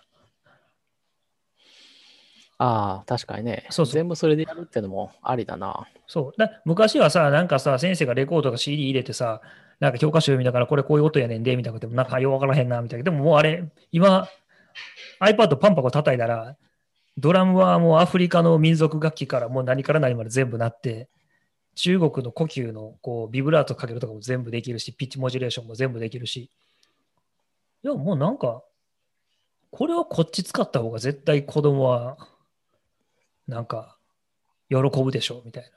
ああ、確かにね。そうそう全部それでやるってのもありだな。そうだ昔はさ、なんかさ、先生がレコードとか CD 入れてさ、なんか教科書読みながら、これこういう音やねんで、みたいなことでも、なんかようわからへんな、みたいな。でももうあれ、今、iPad パンパコ叩いたら、ドラムはもうアフリカの民族楽器からもう何から何まで全部なって、中国の呼吸のこうビブラートかけるとかも全部できるし、ピッチモジュレーションも全部できるし。いや、もうなんか、これはこっち使った方が絶対子供は、なんか、喜ぶでしょう、みたい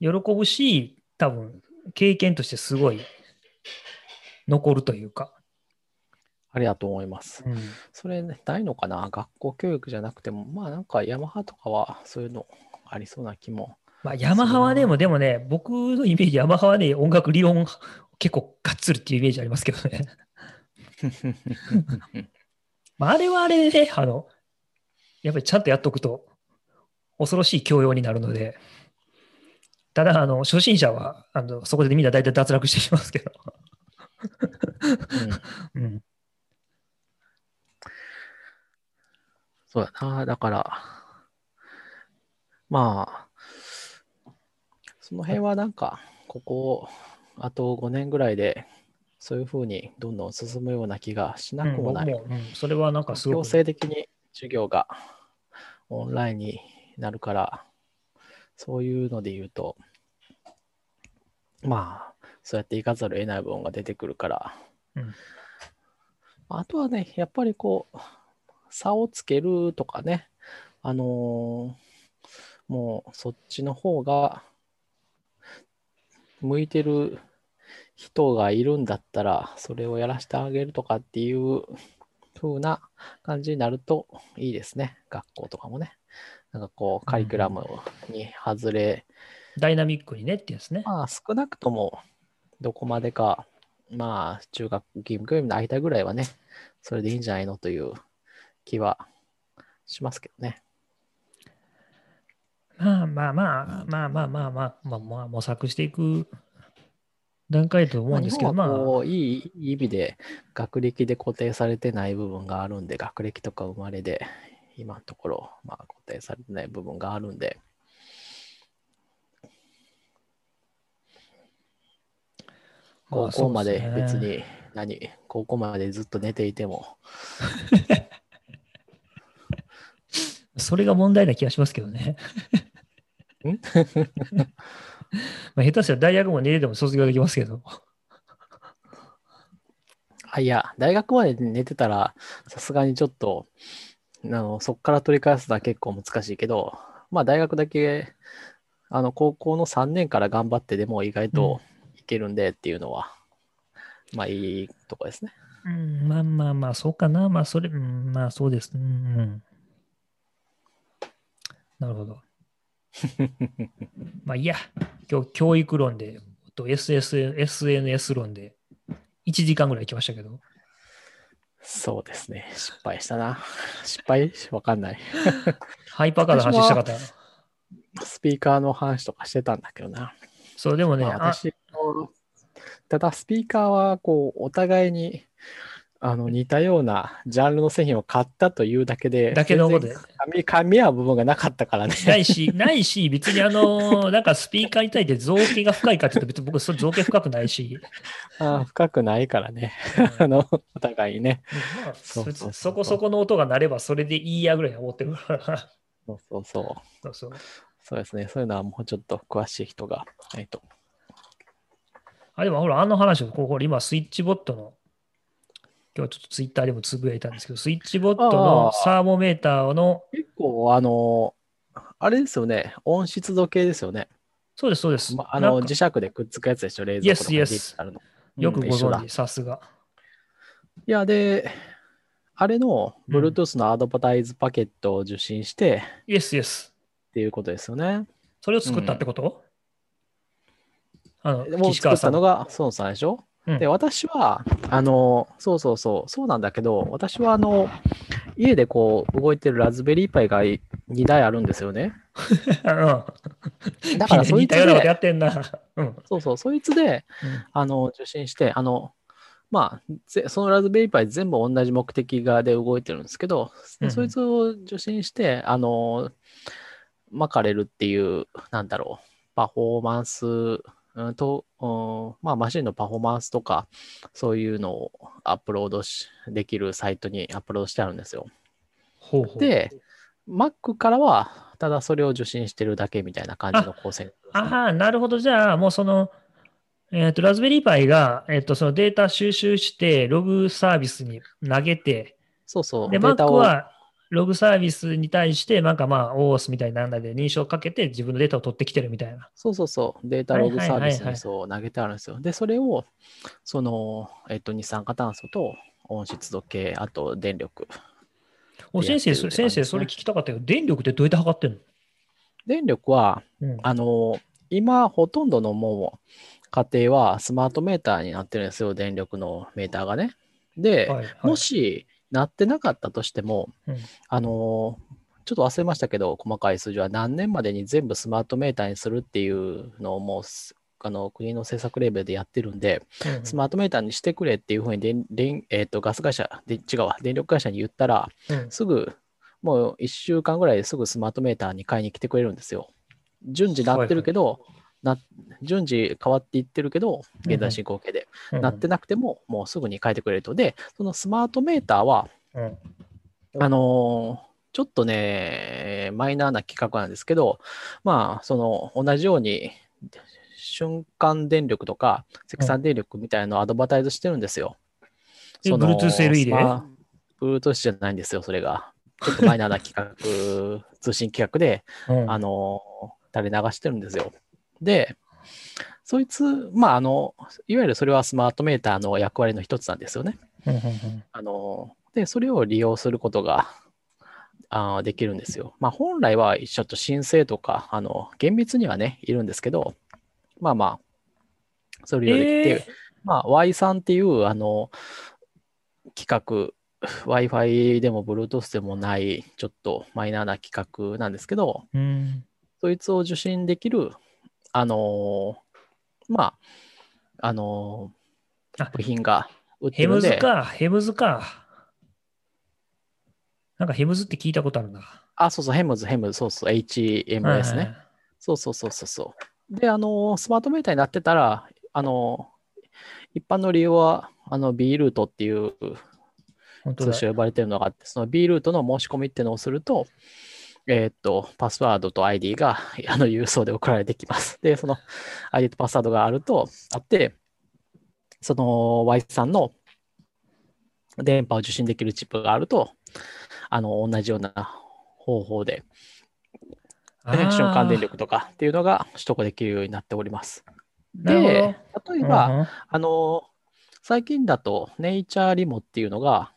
な。喜ぶし、多分、経験としてすごい残るというか。ありがとう思います。うん、それ、ね、ないのかな？学校教育じゃなくても、まあなんかヤマハとかはそういうのありそうな気も。まあヤマハはでも、でもね、僕のイメージ、ヤマハはね、音楽理論結構がっつりっていうイメージありますけどね。まああれはあれでね、あの、やっぱりちゃんとやっとくと恐ろしい教養になるので、ただ、あの、初心者は、あの、そこでみんな大体脱落してしますけど。うん、うんそうだな。だから、まあ、その辺はなんか、ここ、あと5年ぐらいで、そういうふうにどんどん進むような気がしなくもない。うんうん、それはなんかすごく。強制的に授業がオンラインになるから、そういうので言うと、まあ、そうやっていかざるを得ない部分が出てくるから、うん、あとはね、やっぱりこう、差をつけるとかね、あのー、もうそっちの方が向いてる人がいるんだったら、それをやらせてあげるとかっていう風な感じになるといいですね。学校とかもね。なんかこう、カリキュラムに外れ、うん、ダイナミックにねってやつね。まあ、少なくとも、どこまでか、まあ、中学、義務教育の間ぐらいはね、それでいいんじゃないのという気はしますけどね。まあまあまあ、まあまあまあまあ、まあまあ、模索していく段階と思うんですけど、まあ。いい意味で学歴で固定されてない部分があるんで、学歴とか生まれで、今のところ、まあ、固定されてない部分があるんで。高校まで別に、何、高校までずっと寝ていても、それが問題な気がしますけどね。んまあ下手したら大学も寝てでも卒業できますけど。あ、いや、大学まで寝てたら、さすがにちょっと、あの、そこから取り返すのは結構難しいけど、まあ大学だけ、あの、高校の3年から頑張ってでも意外といけるんでっていうのは、まあいいとこですね。うん、まあまあまあ、そうかな。まあ、それ、うん、まあそうです。うん、うん。なるほど。まあいいや、今日教育論で、と SS SNS 論で1時間ぐらい行きましたけど、そうですね。失敗したな。失敗？わかんない。ハイパーカード話したかった。スピーカーの話とかしてたんだけどな。そう、でもね、あまあ私のただスピーカーはこうお互いにあの似たようなジャンルの製品を買ったというだけで、だけのことで全然噛み噛み合う部分がなかったからね。ないし、ないし、別にあの、なんかスピーカーに対して造形が深いかって言うと、別に僕、それ造形深くないし、あー深くないからね。うんあのお互いにね。まあ、そこそこの音が鳴ればそれでいいやぐらいに思ってるから。そうそうそう。そうそう。そうですね。そういうのはもうちょっと詳しい人がないと。あ、でもほら、あの話を、こうほら今、スイッチボットの、今日ちょっとツイッターでもつぶやいたんですけど、スイッチボットのああサーモメーターの、結構、あの、あれですよね。温湿度計ですよね。そうです、そうです。まあ、あの磁石でくっつくやつでしょ？冷蔵庫とか Yes, yes ディジタルの。よくご存知、さすが。いや、で、あれのうん Bluetooth のアドバタイズパケットを受信してイエス、イエス。っていうことですよね。それを作ったってこと、あの、もう岸川さん作ったの。が孫さんでしょ、うんで、私は、あの、そうそうそう、そうなんだけど、私はあの、家でこう動いてるラズベリーパイが2台あるんですよね。うん。だからそいつで、ってんな。うん。そうそう、そいつで、あの、受信して、あの、まあ、ぜそのラズベリーパイ全部同じ目的側で動いてるんですけど、うんうんそいつを受信して、あの、巻かれるっていう、なんだろう、パフォーマンス、うんと、うんまあ、マシンのパフォーマンスとか、そういうのをアップロードしできるサイトにアップロードしてあるんですよ。ほうほう。で、Mac からは、ただそれを受信してるだけみたいな感じの構成、ああ、なるほど。じゃあ、もうその、えっ、と、ラズベリーパイが、えっ、と、そのデータ収集して、ログサービスに投げて、そうそう、で、Mac をは、ログサービスに対して、なんかまあ、OOS みたいななんで認証かけて自分のデータを取ってきてるみたいな。そうそうそう、データログサービスにそう投げてあるんですよ。で、それを、その、えっと、二酸化炭素と温湿度計、あと電力。お先生、先生、それ聞きたかったけど、電力ってどうやって測ってんの？電力は、うんあの、今、ほとんどのもう、家庭はスマートメーターになってるんですよ、電力のメーターがね。で、はいはいもし、なってなかったとしても、うん。あの、ちょっと忘れましたけど、細かい数字は何年までに全部スマートメーターにするっていうのをもうす、あの国の政策レベルでやってるんで、うんスマートメーターにしてくれっていうふうに電電、えー、とガス会社で、違うわ、電力会社に言ったら、うん。すぐ、もう1週間ぐらいですぐスマートメーターに買いに来てくれるんですよ。順次なってるけど、な順次変わっていってるけど、現在進行形で、うんなってなくても、もうすぐに変えてくれると。で、そのスマートメーターは、うんあのーちょっとね、マイナーな企画なんですけど、まあ、その同じように瞬間電力とか積算電力みたいなのをアドバタイズしてるんですよ。えその Bluetooth LE で？Bluetooth じゃないんですよ、それが。ちょっとマイナーな企画、通信企画で、うんあのー垂れ流してるんですよ。で、そいつ、まあ、あの、いわゆるそれはスマートメーターの役割の一つなんですよね。あの、で、それを利用することがあーできるんですよ。まあ、本来はちょっと申請とか、あの、厳密にはね、いるんですけど、まあまあ、それをできて、えーまあ、Y さんっていう、あの、企画、Wi-Fi でも Bluetooth でもない、ちょっとマイナーな企画なんですけど、うんそいつを受信できる、あのまあ、あのあ部品が売ってヘムるんで、ズか、ヘムズか。なんかヘムズって聞いたことあるな。あ、そうそう、ヘムズ、ヘムズ、そうそう、HM ですね。はいそうそうそうそうそう。で、あの、スマートメーターになってたら、あの、一般の利用は、あの B ルートっていう通称呼ばれてるのがあって、その B ルートの申し込みっていうのをすると、えーっと、パスワードと ID が あの郵送で送られてきます。で、その ID とパスワードがあると、あって、その Y さんの電波を受信できるチップがあると、あの、同じような方法で、あー瞬間電力とかっていうのが取得できるようになっております。で、例えば、うんうんあの、最近だと、ネイチャーリモっていうのが、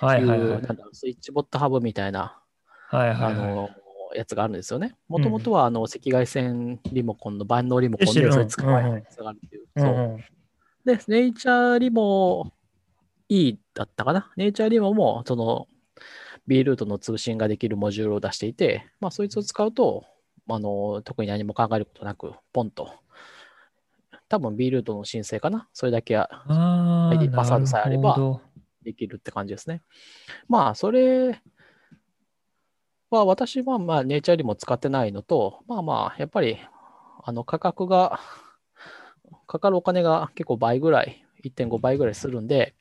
はいはいいうはい。なんだろうスイッチボットハブみたいな、はいはいはい。あの、やつがあるんですよね。もともとは、あの、赤外線リモコンの万能リモコンで、それ使わやつがあるっていう。うんそううんで、ネイチャーリモ E だったかな。ネイチャーリモも、その、B ルートの通信ができるモジュールを出していて、まあ、そいつを使うと、あの、特に何も考えることなく、ポンと。多分 B ルートの申請かな。それだけパスワードさえあればできるって感じですね。まあ、それは私はまあネイチャーよりも使ってないのと、まあまあ、やっぱりあの価格が、かかるお金が結構倍ぐらい、1.5倍ぐらいするんで、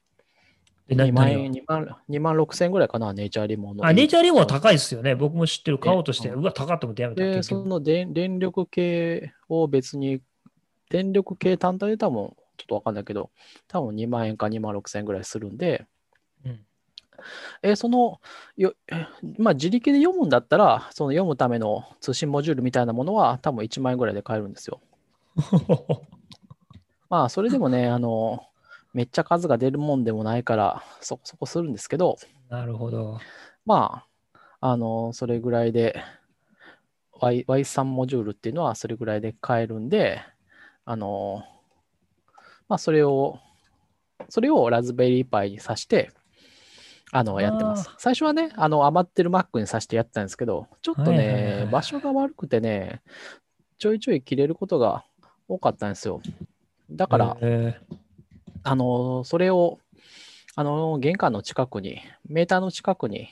えな2万円、何が2万、2万6千円ぐらいかな、ネイチャーリモの。あ、ネイチャーリモは高いですよね。僕も知ってる。買おうとして、ねうわ、高っと思ってやめた。で、その電電力系を別に、電力系単体で多分、ちょっとわかんないけど、多分2万円か2万6千円ぐらいするんで、うんえーそのよ、えまあ、自力で読むんだったら、その読むための通信モジュールみたいなものは多分1万円ぐらいで買えるんですよ。まあ、それでもね、あの、めっちゃ数が出るもんでもないから、そこそこするんですけど、なるほど。まあ、あの、それぐらいで、Y、Y3 モジュールっていうのはそれぐらいで買えるんで、あの、まあ、それを、それをラズベリーパイに挿して、あの、やってます。最初はね、あの、余ってる Mac に挿してやってたんですけど、ちょっとはいはいはいはい、ね場所が悪くてね、ちょいちょい切れることが多かったんですよ。だから、えあの、それを、あの、玄関の近くに、メーターの近くに、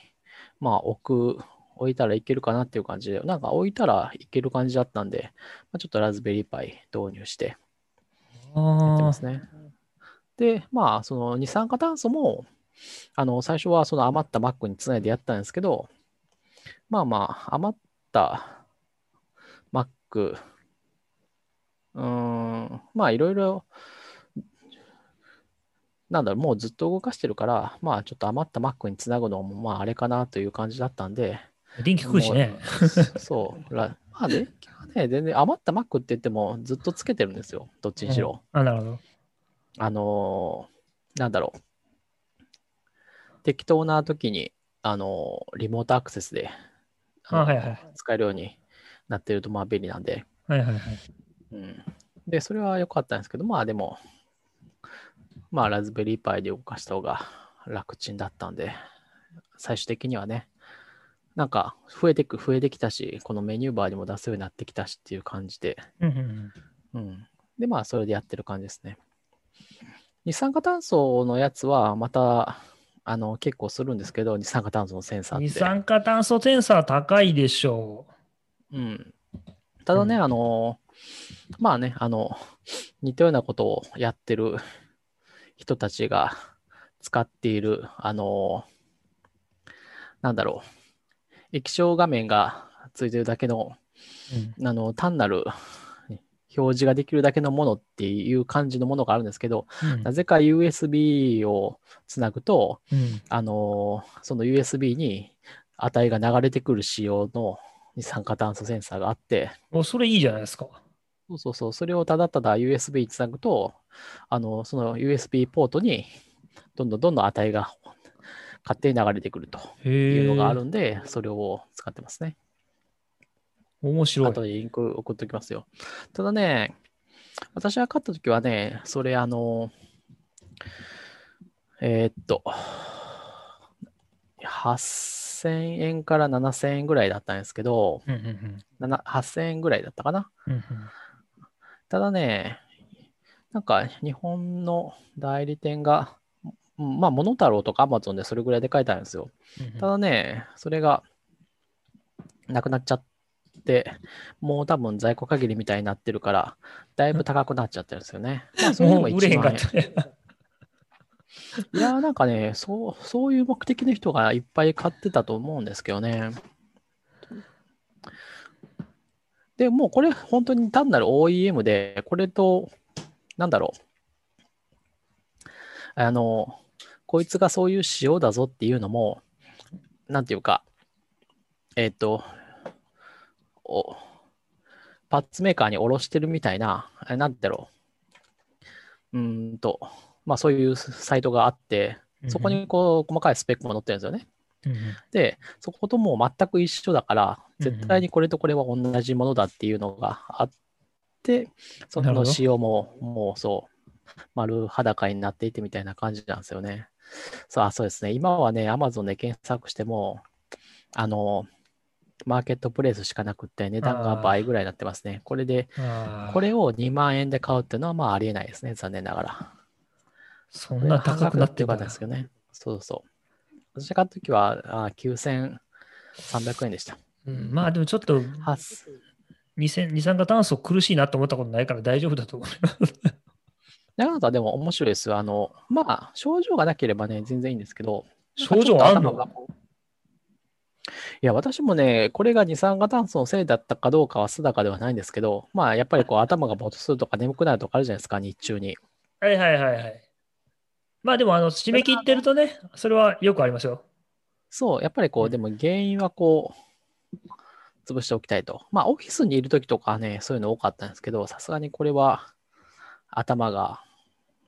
まあ、置く、置いたらいけるかなっていう感じで、なんか置いたらいける感じだったんで、まあ、ちょっとラズベリーパイ導入してー、やってあますね。で、まあ、その二酸化炭素も、あの、最初はその余った Mac につないでやったんですけど、まあまあ、余った Mac、うーん、まあ、いろいろ、なんだろう、もうずっと動かしてるから、まあ、ちょっと余った Mac につなぐのも、まあ、あれかなという感じだったんで、ー電気食うしね。そう、らまあ、電気はね、全然余った Mac って言ってもずっとつけてるんですよ、どっちにしろ。あ、なるほど。あのーなんだろう。適当な時に、あのーリモートアクセスで、あはいはい使えるようになってると、まあ便利なんで、はいはいはい。うん。で、それは良かったんですけど、まあでも、まあラズベリーパイで動かした方が楽ちんだったんで、最終的にはね、なんか増えてく、増えてきたし、このメニューバーにも出すようになってきたしっていう感じで、うんうんうんうん。で、まあ、それでやってる感じですね。二酸化炭素のやつは、また、あの、結構するんですけど、二酸化炭素のセンサーって。二酸化炭素センサー高いでしょうん。ただね、うんあの、まあね、あの、似たようなことをやってる人たちが使っている、あの、なんだろう、液晶画面がついてるだけの、う。うんあの、単なる表示ができるだけのものっていう感じのものがあるんですけど、うんなぜか USB をつなぐと、うんあのーその USB に値が流れてくる仕様の二酸化炭素センサーがあって、お、それいいじゃないですか。そうそうそう、それをただただ USB につなぐと、あの、その USB ポートにどんどんどんどん値が勝手に流れてくるとへいうのがあえ。るんで、それを使ってますね。面白い。後でリンク送っておきますよ。ただね、私が買ったときはね、それあの、えーっと、8000円から7000円ぐらいだったんですけど、うんうんなな8000円ぐらいだったかな。うんうんただね、なんか日本の代理店が、うんまあ、モノタロウとかアマゾンでそれぐらいで書いてあるんですよ。うんうんただね、それがなくなっちゃっで、もう多分在庫限りみたいになってるから、だいぶ高くなっちゃってるんですよね。まあ、それでももう売れへん1か万円。った。いやー、なんかね、そう、そういう目的の人がいっぱい買ってたと思うんですけどね。で、もうこれ本当に単なる OEM で、これと、なんだろう。あの、こいつがそういう仕様だぞっていうのも、なんていうか、えっ、と、お、パッツメーカーに卸してるみたいな、えなんだろう。うーんと、まあそういうサイトがあって、そこにこう細かいスペックも載ってるんですよね。で、そこともう全く一緒だから、絶対にこれとこれは同じものだっていうのがあって、その仕様ももうそう、丸裸になっていてみたいな感じなんですよね。そう、あそうですね。今はね、Amazon で検索しても、あの、マーケットプレイスしかなくって値段が倍ぐらいになってますね。これで、これを2万円で買うっていうのはまあありえないですね。残念ながら。そんな高くなってよかったですけどね。そうそう。私が買った時はあ9300円でした。うんまあでもちょっと二酸二酸化炭素苦しいなと思ったことないから大丈夫だと思います。なかなかでも面白いですよ。あの、まあ、症状がなければね、全然いいんですけど。症状あんのなんかちょっと頭がこういや、私もね、これが二酸化炭素のせいだったかどうかは定かではないんですけど、まあ、やっぱりこう頭がぼーっとするとか眠くなるとかあるじゃないですか、日中に。はいはいはいはい。まあでもあの締め切ってるとね、それはよくありますよ。そう、やっぱりこう、うんでも原因はこう、潰しておきたいと。まあ、オフィスにいるときとかはね、そういうの多かったんですけど、さすがにこれは頭が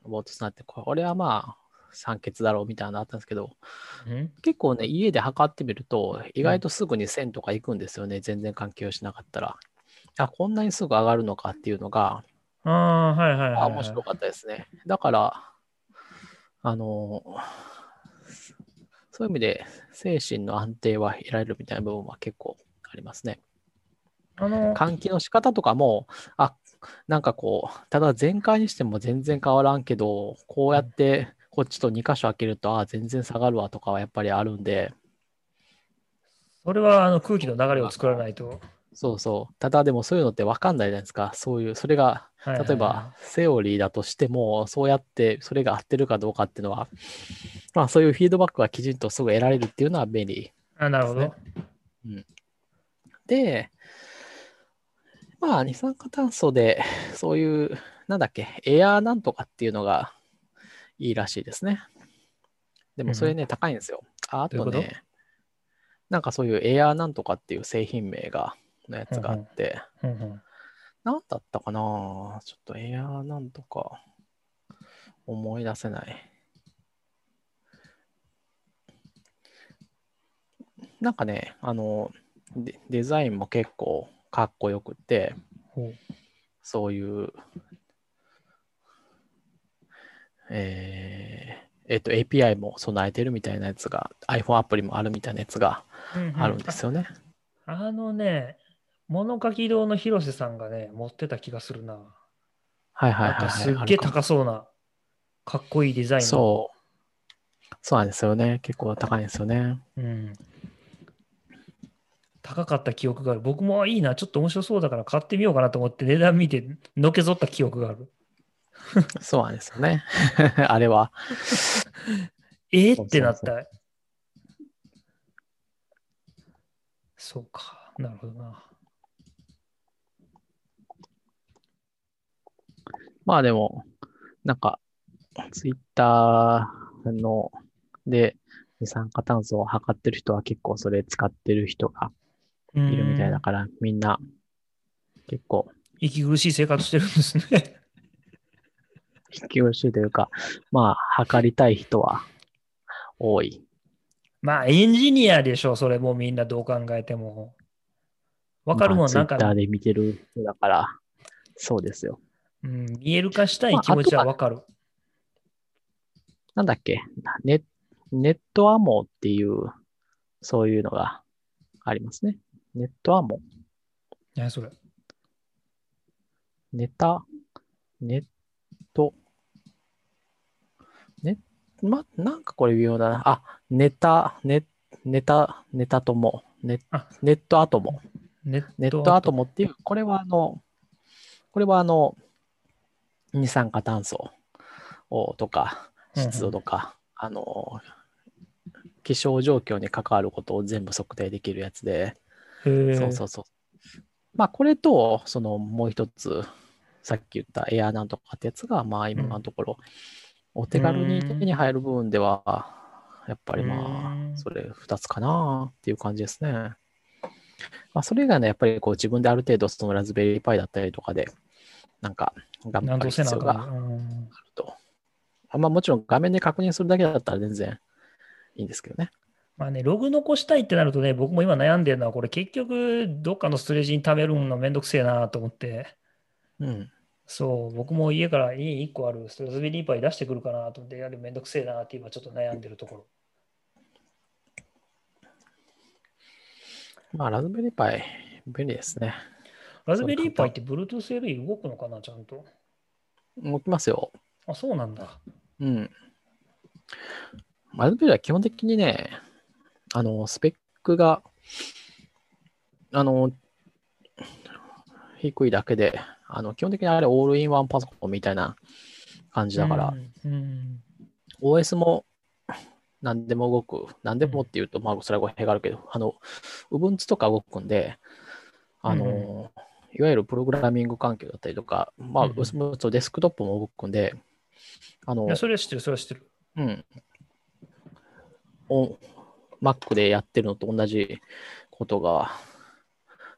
ぼーっとなって、これはまあ、酸欠だろうみたいなのあったんですけど、うん？結構ね、家で測ってみると、意外とすぐに1000とか行くんですよね、全然関係をしなかったら。あ、こんなにすぐ上がるのかっていうのが、ああ、はいはいはい、はい。あ面白かったですね。だから、あの、そういう意味で精神の安定は得られるみたいな部分は結構ありますね。あの、換気の仕方とかも、あ、なんかこう、ただ全開にしても全然変わらんけど、こうやってこっちと2箇所開けると、あ、全然下がるわとかはやっぱりあるんで、それはあの空気の流れを作らないと。そうそう。ただでもそういうのって分かんないじゃないですか。そういう、それが、例えば、セオリーだとしても、そうやってそれが合ってるかどうかっていうのは、まあそういうフィードバックがきちんとすぐ得られるっていうのは便利。あ、なるほど。で、まあ二酸化炭素で、そういう、なんだっけ、エアーなんとかっていうのがいいらしいですね。でもそれね、高いんですよ。ああとと？ね、なんかそういうエアーなんとかっていう製品名が、のやつがあって、うんうん。なんだったかな？ちょっとエアーなんとか思い出せない。なんかね、あの、デデザインも結構かっこよくて、そういう、えーえっと、API も備えてるみたいなやつが、iPhone アプリもあるみたいなやつがうんうんあるんですよね。ああのね、物書き堂の広瀬さんがね、持ってた気がするな。はいはいはい、はい。すっげえ高そうな、かっこいいデザインの。そう。そうなんですよね。結構高いんですよね。うん。高かった記憶がある。僕もいいな、ちょっと面白そうだから買ってみようかなと思って値段見てのけぞった記憶がある。そうなんですよね。あれは。えーってなった。そうか。なるほどな。まあでも、なんか、ツイッターので二酸化炭素を測ってる人は結構それ使ってる人がいいるみたいだから、みんな結構息苦しい生活してるんですね。引き苦しいというか、まあ、測りたい人は多い。まあ、エンジニアでしょ、それもうみんなどう考えても。わかるもん、なんかツイッター、で見てる人だから、そうですよ。うん、見える化したい気持ちはわかる。なんだっけ？ネネットアモっていう、そういうのがありますね。ネットアモ。何それ。ネタ、ネット、ネま、なんかこれ微妙だな。あ、ネタ、ネネタ、ネタとも、ネあ。ネットアトモ。ネネットアトモっていう、これはあの、これはあの、二酸化炭素をとか、湿度とか、あの、気象状況に関わることを全部測定できるやつで、そうそうそう。まあ、これと、そのもう一つ、さっき言ったエアなんとかってやつが、まあ、今のところ、お手軽に手に入る部分では、やっぱりまうあ、んそれ二つかなっていう感じですね。まあ、それ以外のやっぱりこう自分である程度、そのラズベリーパイだったりとかで、なんか、頑張る必要があると。あまあ、もちろん画面で確認するだけだったら全然いいんですけどね。まあね、ログ残したいってなるとね、僕も今悩んでるのは、これ結局、どっかのストレージに貯めるのめんどくせえなと思って、うん。そう、僕も家から家に1個あるストラズベリーパイ出してくるかなと思って、やるめんどくせえなって今ちょっと悩んでるところ。まあ、ラズベリーパイ、便利ですね。ラズベリーパイって Bluetooth LE 動くのかな、ちゃんと。動きますよ。あ、そうなんだ。うん。ラズベリーは基本的にね、あの、スペックが、あの、低いだけで、あの、基本的にあれオールインワンパソコンみたいな感じだから、うん。うん。OS も何でも動く。何でもっていうと、まあ、それは語弊があるけど、あの、Ubuntu とか動くんで、あの、いわゆるプログラミング環境だったりとか、まあ、うんデスクトップも動くんで、あのいや、、それは知ってる、それは知ってる。うん。お Mac でやってるのと同じことが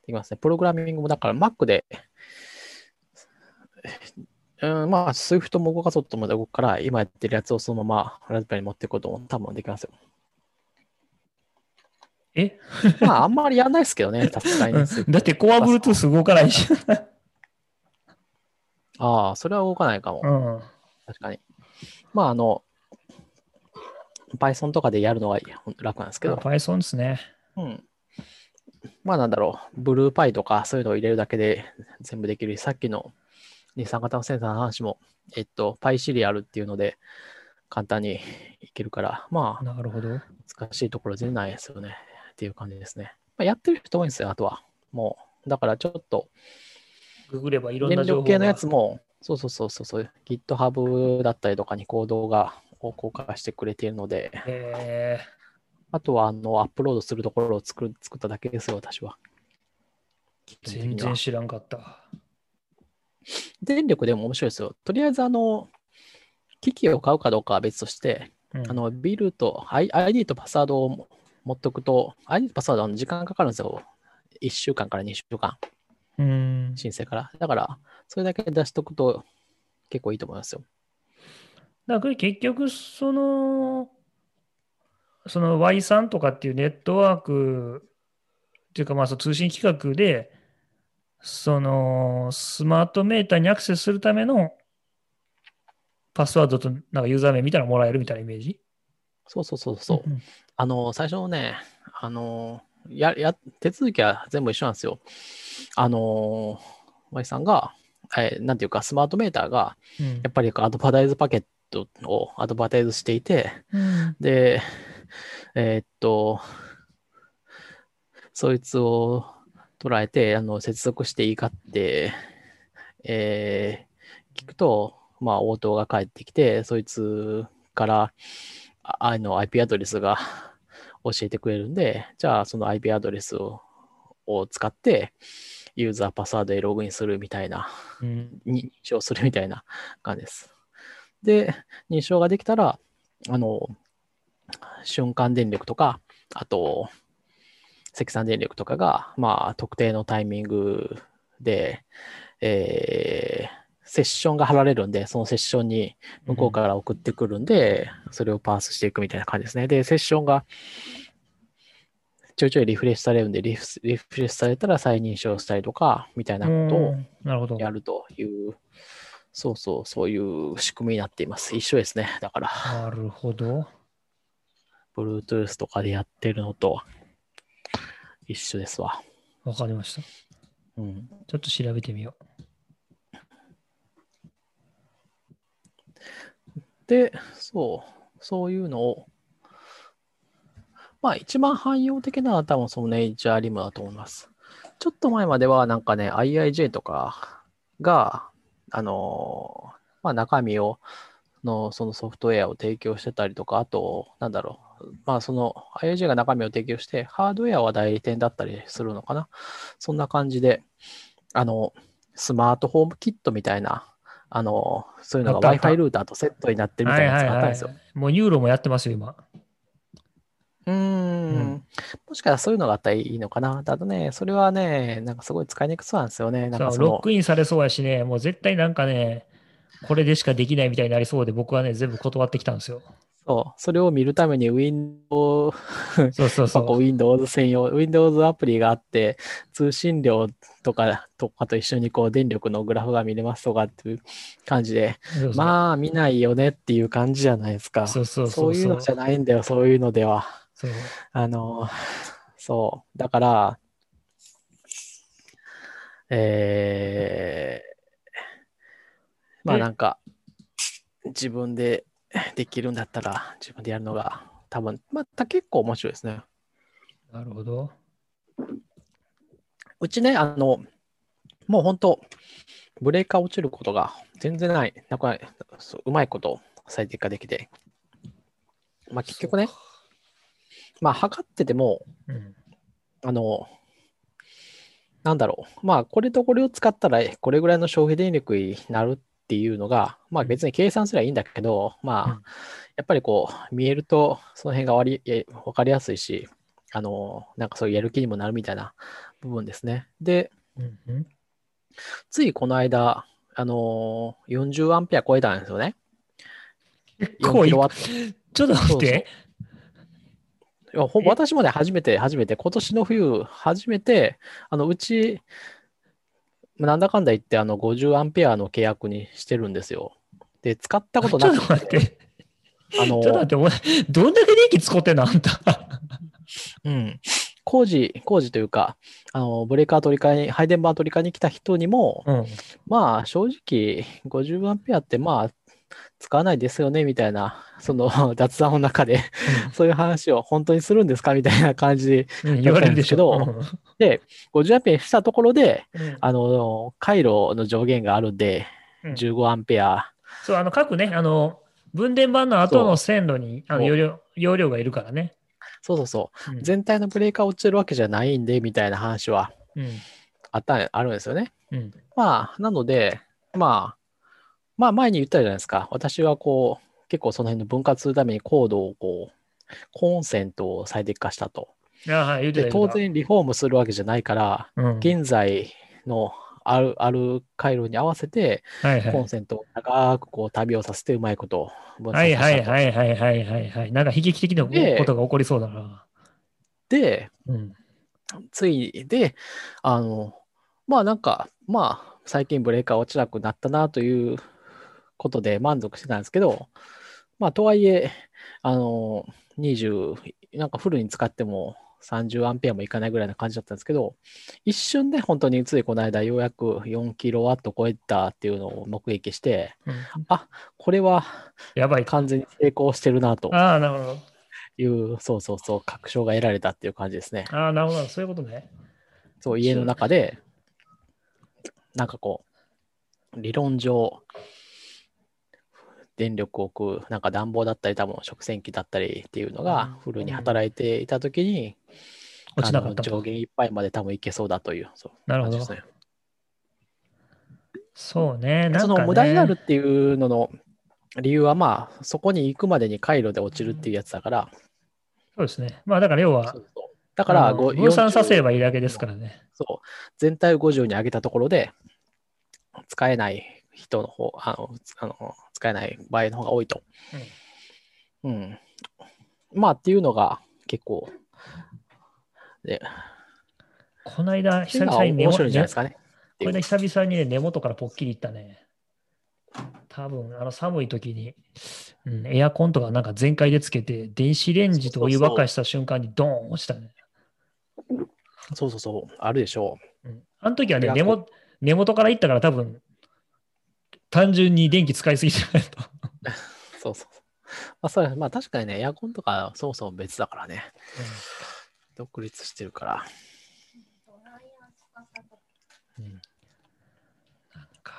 できますね。プログラミングもだから Mac で、うん、まあ Swift も動かそうと思ったら動くから、今やってるやつをそのままラズベリーに持っていくことも多分できますよ。え？まああんまりやんないですけどね、さすがにだってコア Bluetooth 動かないし。ああ、それは動かないかも。うん。確かに。まああの、Python とかでやるのは楽なんですけど、Python ですね。うん。まあなんだろう、ブルーパイとかそういうのを入れるだけで全部できるし、さっきの二酸化炭素センサーの話も、えっと、パイシリアルっていうので簡単にいけるから、まあなるほど。難しいところ全然ないですよねっていう感じですね。まあ、やってる人多いんですよ、あとは。もう、だからちょっとググればいろん電な情報系のやつも、そうそうそうそう GitHub だったりとかにコードがを公開してくれているので、へあとはあのアップロードするところを作る作っただけですよ、私は。ー全然知らんかった。電力でも面白いですよ。とりあえず、あの、機器を買うかどうかは別として、うんあの、ビルと、ID とパスワードを持っておくと、ID とパスワードは時間かかるんですよ。1週間から2週間、うん。申請から。だから、それだけ出しとくと結構いいと思いますよ。だから結局、その、その Y3 とかっていうネットワークっていうか、まあ、その通信規格で、そのスマートメーターにアクセスするためのパスワードとなんかユーザー名みたいなのもらえるみたいなイメージ？そうそうそうそう。んあの、最初のね、あの、や、や、手続きは全部一緒なんですよ。あの、Y さんが、えーなんていうか、スマートメーターが、うんやっぱりアドバタイズパケットをアドバタイズしていて、うんで、えーっと、そいつを捉えて、あの、接続していいかって、えー聞くと、まあ、応答が返ってきて、そいつから、ああの IP アドレスが 教えてくれるんで、じゃあ、その IP アドレスをを使って、ユーザーパスワードでログインするみたいなうんに認証するみたいな 感じです。で、認証ができたら、あの、瞬間電力とか、あと、積算電力とかが、まあ、特定のタイミングで、えーセッションが貼られるんで、そのセッションに向こうから送ってくるんで、それをパースしていくみたいな感じですね。で、セッションがちょいちょいリフレッシュされるんで、リフリフレッシュされたら再認証したりとか、みたいなことを。やるという、そうそう、そういう仕組みになっています。一緒ですね。だから、なるほど。Bluetooth とかでやってるのと一緒ですわ。わかりました。うん。ちょっと調べてみよで、そう、そういうのを、まあ一番汎用的なのは多分そのネイチャーリムだと思います。ちょっと前まではなんかね、IIJ とかが、あのーまあ、中身を、のそのソフトウェアを提供してたりとか、あと、なんだろう、まあ、その IIJ が中身を提供して、ハードウェアは代理店だったりするのかな。そんな感じで、あの、スマートフォームキットみたいな、あの、そういうのが Wi-Fi ルーターとセットになってるみたいなやつがあったんですよ。もうユーロもやってますよ、今。うーんうんもしかしたらそういうのがあったらいいのかな。ただね、それはね、なんかすごい使いにくそうなんですよね。なんかそのロックインされそうやしね、もう絶対なんかね、これでしかできないみたいになりそうで、僕はね、全部断ってきたんですよ。そう、それを見るために Windows、そうそうそまあこうう。Windows 専用、Windows アプリがあって、通信量とかとかと一緒にこう電力のグラフが見れますとかっていう感じで、そうそうまあ見ないよねっていう感じじゃないですか。そうそうそそうういうのじゃないんだよ、そういうのでは。あの、そう。だから、えー、まあえなんか、自分で できるんだったら、自分でやるのが多分、また結構面白いですね。なるほど。うちね、あの、もう本当、ブレーカー落ちることが全然ない、なんかそううまいこと最適化できて、まあ結局ね、まあ測ってても、うん。あの、なんだろう。まあ、これとこれを使ったら、これぐらいの消費電力になるっていうのが、まあ別に計算すればいいんだけど、まあ、うんやっぱりこう、見えると、その辺が割りえわかりやすいし、あの、なんかそういうやる気にもなるみたいな部分ですね。で、ついこの間、あの、40アンペア超えたんですよね。4結構いキロワット。ちょっと待って。いやほえ？私もね、初めて、初めて、今年の冬、初めて、あの、うち、なんだかんだ言って、あの、50アンペアの契約にしてるんですよ。で、使ったことちょっとなくて、待って。あの ちょっと待って、お前、どんだけ電気使ってんのあんた。うん、工事、工事というか、あの、ブレーカー取り替えに、配電盤取り替えに来た人にも、うん。まあ、正直、50アンペアって、まあ、使わないですよね、みたいな、その雑談の中で、そういう話を本当にするんですかみたいな感じで、言われるでしょ。だったんで50アンペアしたところで、うんあの、回路の上限があるんで、うん15アンペア。そう、あの、各ね、あの、分電盤の後の線路にあの容量容量がいるからね。そうそうそうう。ん全体のブレーカー落ちてるわけじゃないんで、みたいな話はうん。あった、あるんですよね。うん。まあ、なので、まあ、まあ、前に言ったじゃないですか。私はこう、結構その辺の分割するためにコードをこう、コンセントを最適化したと。あはい、で、当然リフォームするわけじゃないから、うん、現在のある、ある回路に合わせて、はいはいコンセントを長くこう旅をさせてうまいことを分はい散させたと。はいはいはいはいはいはい。なんか悲劇的なでことが起こりそうだな。で、うん。ついで、あの、まあなんか、まあ、最近ブレーカー落ちなくなったなということで満足してたんですけど、まあとはいえ、あの、20、なんかフルに使っても30アンペアもいかないぐらいな感じだったんですけど、一瞬で本当についこの間ようやく4キロワット超えたっていうのを目撃して、うんこれはやばい。完全に成功してるなとああ、なるほど。いう、そうそうそう、確証が得られたっていう感じですね。ああ、なるほど。そういうことね。そう、家の中で、なんかこう、理論上、電力を置く、なんか暖房だったり、多分食洗機だったりっていうのがうんフルに働いていたときに、落ちなかった上限いっぱいまで多分いけそうだという、そうなるほど感じですねそうね。なんそか、ね、の無駄になるっていうのの理由は、まあ、そこに行くまでに回路で落ちるっていうやつだから、そうですね。まあだから要はそう、そうだからあのご分散させれ40ばいいだけですからね。そう。全体を50に上げたところで、使えない人の方、あの、あの使えない場合の方が多いと。うん。まあっていうのが結構、で、この間、久々に根が面白いんじゃない元ですかね。これで久々にね、根元からポッキリいったね。多分あの寒い時に、うん、エアコンとかなんか全開でつけて、電子レンジとお湯沸かした瞬間にドーン落ちたね。そうそうそう、あるでしょうん、あの時はね根元、根元からいったから多分、単純に電気使いすぎじゃないと。う。そうそうそう。まあ、それまあ確かにね、エアコンとかそもそも別だからね。独立してるから。うんなんか、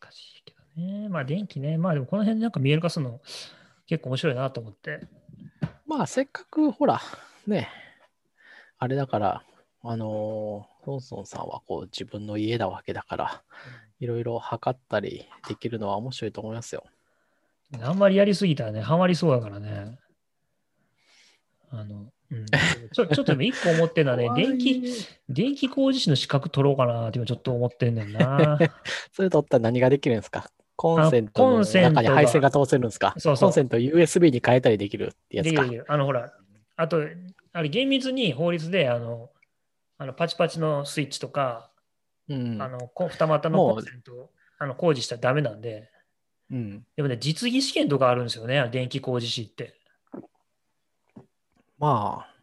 難しいけどね。まあ、電気ね。まあ、でもこの辺なんか見える化するの結構面白いなと思って。まあ、せっかく、ほら、ね、あれだから、あのーソンソンさんはこう自分の家なわけだから、いろいろ測ったりできるのは面白いと思いますよ。あんまりやりすぎたらね、ハマりそうだからね。あの、うん、ちょちょっとでも一個思ってるのは ね、電気、電気工事士の資格取ろうかなって今ちょっと思ってんねんな。それ取ったら何ができるんですか？コンセントの中に配線が通せるんですか？そうそうコンセント USB に変えたりできるってやつかで。きる。あの、ほら、あと、あれ、厳密に法律で、あの、あのパチパチのスイッチとか、うんあのこ二股のコンセントをあの工事したらダメなんで、うん。でもね、実技試験とかあるんですよね、電気工事士って。まあ、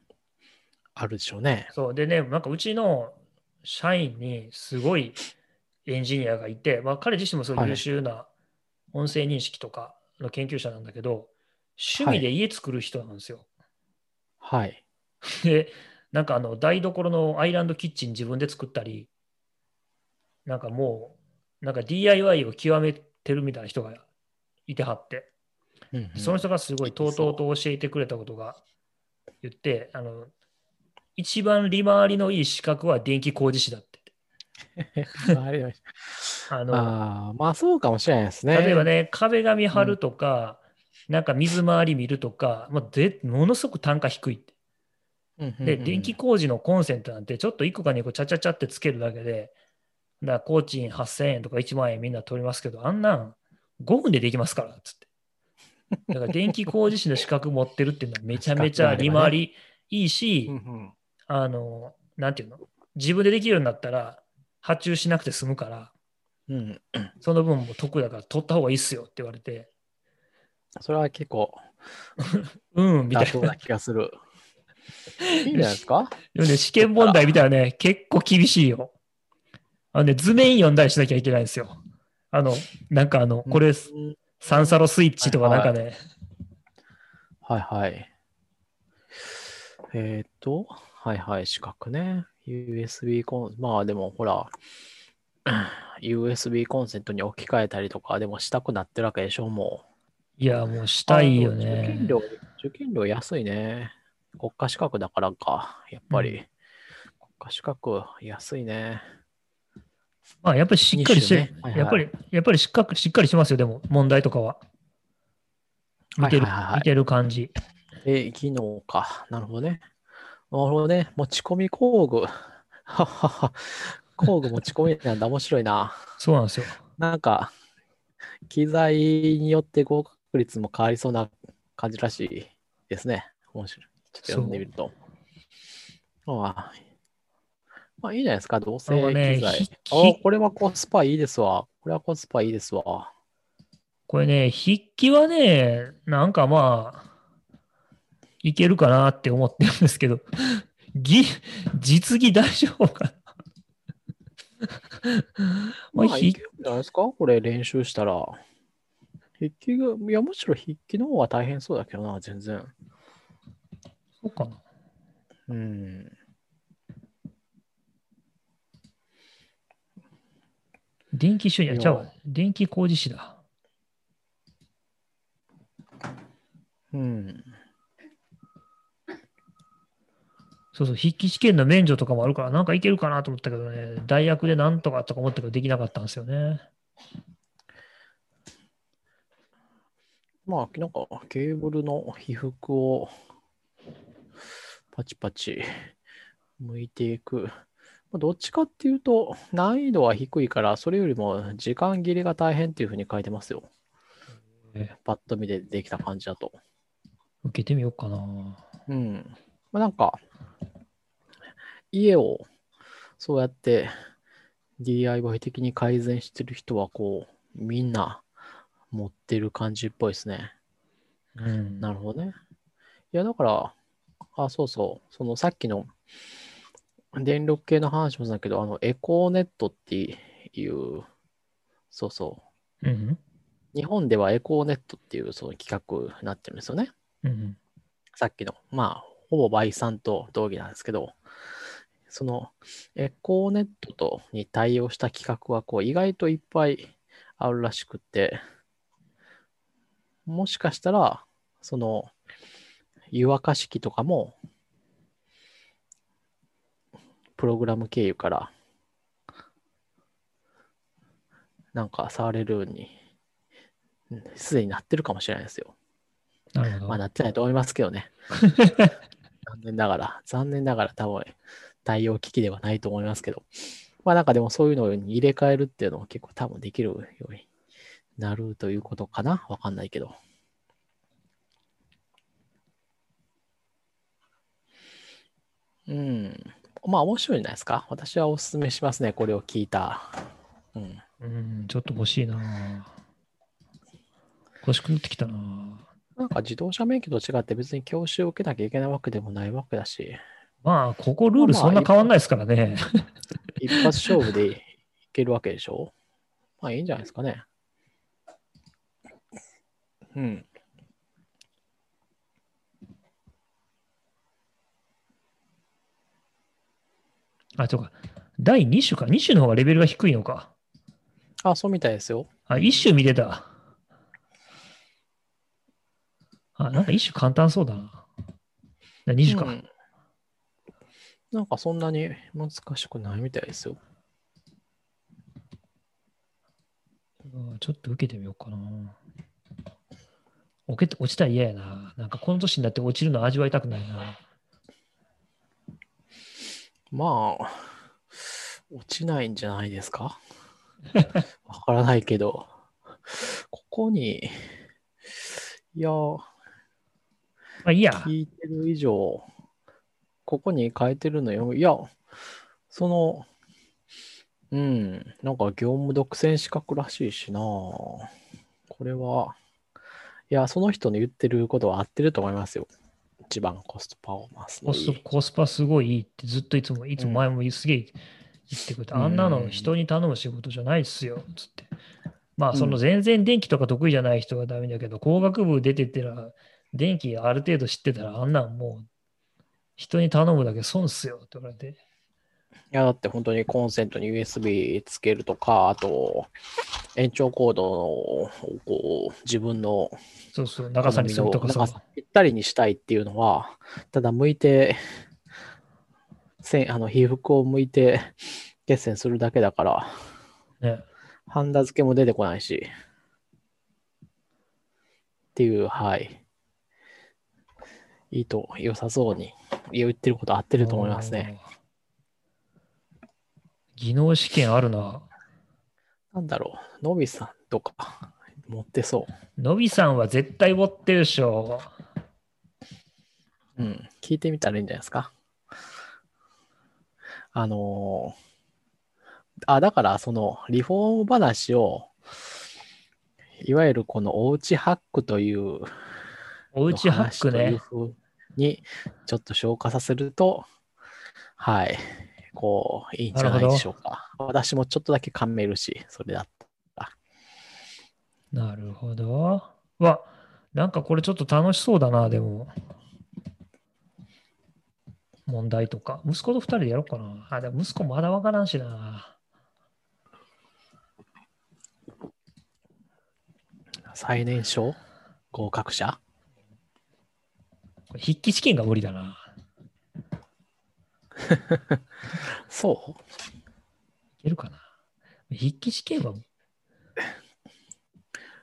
あるでしょうね。そう。でね、なんかうちの社員にすごいエンジニアがいて、まあ、彼自身もすごい優秀な音声認識とかの研究者なんだけど、趣味で家作る人なんですよ。はい。で、なんかあの台所のアイランドキッチン自分で作ったり、なんかもう、なんか DIY を極めてるみたいな人がいてはって、うんうんその人がすごいとうとうと教えてくれたことが言って、あの、一番利回りのいい資格は電気工事士だって。あの、あーまあそうかもしれないですね。例えばね、壁紙貼るとか、なんか水回り見るとか、もうでものすごく単価低いって。うんうんうん、で、電気工事のコンセントなんて、ちょっと1個か2個ちゃちゃちゃってつけるだけで、だから工賃8000円とか1万円みんな取りますけど、あんなん5分でできますから、つって。だから電気工事士の資格持ってるっていうのはめちゃめちゃ利回りいいし、あの、なんていうの？自分でできるようになったら発注しなくて済むから、うん、その分も得だから取った方がいいっすよって言われて、それは結構うん、みたいな。気がする。いいんじゃないですか？でもね、試験問題見たらね、結構厳しいよ。あのね、図面読んだりしなきゃいけないんですよ。あの、なんかあの、これ、うんサンサロスイッチとかなんかね、はいはい。えっ、と、はいはい、四角ね。USB コン、まあでもほら、USB コンセントに置き換えたりとかでもしたくなってるわけでしょ、もう。いや、もうしたいよあ受ね験。料、受験料安いね。国家資格だからか、やっぱり。う国家資格安いね。まあ、やっぱりしっかりしてねはいはいやっぱり、やっぱりしっかりしっかりしますよ、でも、問題とかは。見てる、はいはいはいはい見てる感じ。え、技能か。なるほどね。なるほどね。持ち込み工具。はっはっは。工具持ち込みなんだ。面白いな。そうなんですよ。なんか、機材によって合格率も変わりそうな感じらしいですね。面白い。ちょっと読んでみると。ああまあいいじゃないですか、同性機材。ひおひこれはコスパいいですわ。これはコスパいいですわ。これね、筆記はね、なんかまあ、いけるかなって思ってるんですけど、ぎ実技大丈夫かな？まあ、筆けるんじゃないですか？これ練習したら。筆記が、いや、むしろ筆記の方が大変そうだけどな、全然。そうかな。うん。電気修理、いやじゃあ、電気工事士だ。うん。そうそう、筆記試験の免除とかもあるから、なんかいけるかなと思ったけどね、大学でなんとかとか思ったけど、できなかったんですよね。まあ、なんか、ケーブルの被覆をパチパチ向いていく。まあどっちかっていうと、難易度は低いから、それよりも時間切れが大変っていうふうに書いてますよ。えパッと見でできた感じだと。受けてみようかな。うん。まあ、なんか、家をそうやって DIY 的に改善してる人は、こう、みんな持ってる感じっぽいですね。うん。なるほどね。いや、だから、あ、そうそう、そのさっきの電力系の話もそうだけど、あの、エコーネットっていう、そうそう、うん。日本ではエコーネットっていうその企画になってるんですよね。うん。さっきの、まあ、ほぼ倍算と同義なんですけど、そのエコーネットとに対応した企画はこう意外といっぱいあるらしくって、もしかしたら、その湯沸かし器とかも、プログラム経由から、なんか触れるように、うんすでになってるかもしれないですよ。なるほど。まあ、なってないと思いますけどね。残念ながら、残念ながら多分対応機器ではないと思いますけど。まあなんかでもそういうのに入れ替えるっていうのも結構多分できるようになるということかなわかんないけど。うん。まあ面白いんじゃないですか？私はお勧めしますね。これを聞いた。うん。うん、ちょっと欲しいな欲しくなってきたななんか自動車免許と違って別に教習を受けなきゃいけないわけでもないわけだし。まあ、ここルールそんな変わんないですからね。一発勝負でいけるわけでしょ？まあいいんじゃないですかね。うん。あ、そうか。第2種か。2種の方がレベルが低いのか。あ、そうみたいですよ。あ、1種見てた。あ、なんか1種簡単そうだな。2種か。うんなんかそんなに難しくないみたいですよ。うんちょっと受けてみようかな。落ちたら嫌やな。なんかこの年になって落ちるの味わいたくないな。まあ、落ちないんじゃないですか？わからないけど、ここに、いや、まあいいや。聞いてる以上、ここに書いてるのよ。いや、その、うん、なんか業務独占資格らしいしな。これは、いや、その人の言ってることは合ってると思いますよ。一番コストパフォーマンスのコス。コスパすごいいいってずっといつも、いつも前もすげえ言ってくれて、うんあんなの人に頼む仕事じゃないっすよ、つって。まあ、うんその全然電気とか得意じゃない人はダメだけど、工学部出てってら、電気ある程度知ってたら、あんなんもう人に頼むだけ損っすよって言われて。いや、だって本当にコンセントに USB つけるとか、あと、延長コードをこう自分のそうそう、長さにするとかさぴったりにしたいっていうのは、ただ向いて、せんあの皮膚を向いて決線するだけだから、ね、ハンダ付けも出てこないし。っていう、はい。いいと、良さそうに言ってること合ってると思いますね。技能試験あるな。なんだろう、のびさんとか持ってそう。のびさんは絶対持ってるでしょ。うん、聞いてみたらいいんじゃないですか。あのーあ、だからそのリフォーム話を、いわゆるこのおうちハックというおうちハックの話というね。にちょっと消化させると、はい、こう、いいんじゃないでしょうか。私もちょっとだけ噛めるし、それだった。なるほど。わ、なんかこれちょっと楽しそうだな、でも。問題とか。息子と二人でやろうかな。あ、でも息子まだわからんしな。最年少合格者？筆記試験が無理だな。そう？いけるかな？筆記試験は、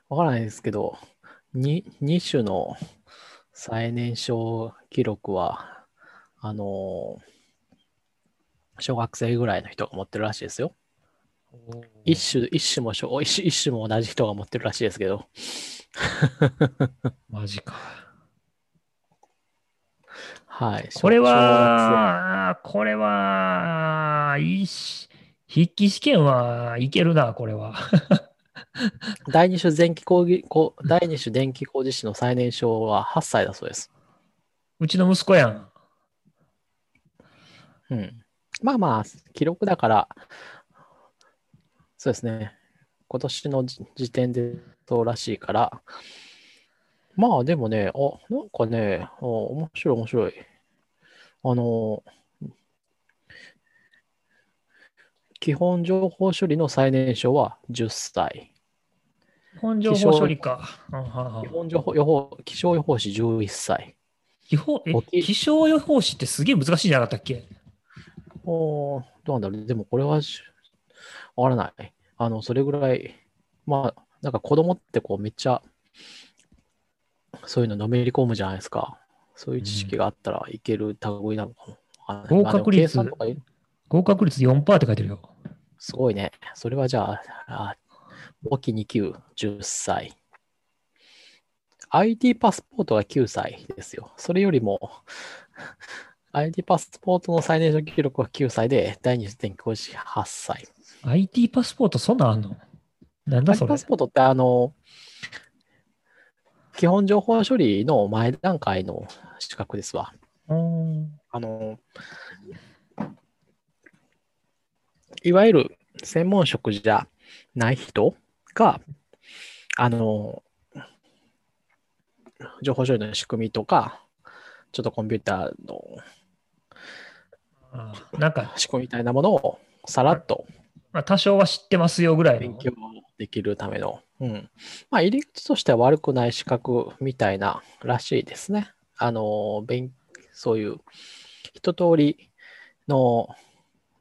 わからないですけど、2, 2種の最年少記録は、あのー小学生ぐらいの人が持ってるらしいですよ。一種、一種も小一種、一種も同じ人が持ってるらしいですけど、マジか。はい。これ小は、これは、いいし、筆記試験はいけるな、これは。第二種電気工事、第二種電気工事士の最年少は8歳だそうです。うちの息子やん。うん。まあまあ、記録だから、そうですね。今年の時時点でそうらしいから、まあでもね、あ、なんかね、あ面白い面白い。あの、基本情報処理の最年少は10歳。本情報処理か。基本情報予報、気象予報士11歳。気気象予報士ってすげえ難しいんじゃなかったっけ？おーどうなんだろう。でもこれはし、わからない。あの、それぐらい、まあ、なんか子供ってこうめっちゃ、そういうののめり込むじゃないですか。そういう知識があったらいける類なのかない。合格率合格率4%って書いてるよ。すごいね。それはじゃあ、あ簿記2級、10歳。IT パスポートが9歳ですよ。それよりも、IT パスポートの最年少記録は9歳で、第二次転校時8歳。IT パスポートそんなんあんの？なんだ IT それ？パスポートってあの、基本情報処理の前段階の資格ですわ。あの、いわゆる専門職じゃない人が、あの、情報処理の仕組みとか、ちょっとコンピューターのあなんか、仕組みみたいなものをさらっとまあ、多少は知ってますよぐらいの。勉強できるための、うん。まあ、入り口としては悪くない資格みたいならしいですね。あの、勉そういう一通りの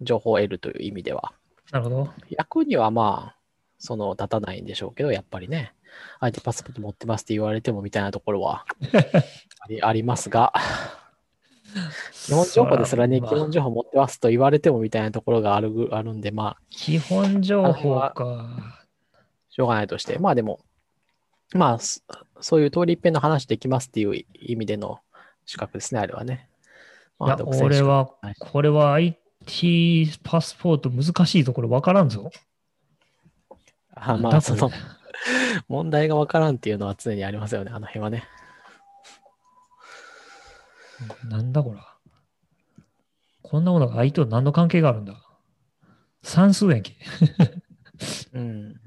情報を得るという意味では。なるほど。役にはまあ、その立たないんでしょうけど、やっぱりね、IT パスポート持ってますって言われてもみたいなところはあり ありますが、基本情報ですらね、まあ基本情報持ってますと言われてもみたいなところがあるぐあるんで、まあ、基本情報あか。しょうがないとして、まあでも、まあ、そそういう通り一遍の話できますっていう意味での資格ですね、あれはね。まいや、独占資格俺ははい、これは IT パスポート難しいぞ。これ分からんぞ。あまあ、その、問題がわからんっていうのは常にありますよね、あの辺はね。なんだこら。こんなものが IT と何の関係があるんだ算数やんけ。うん。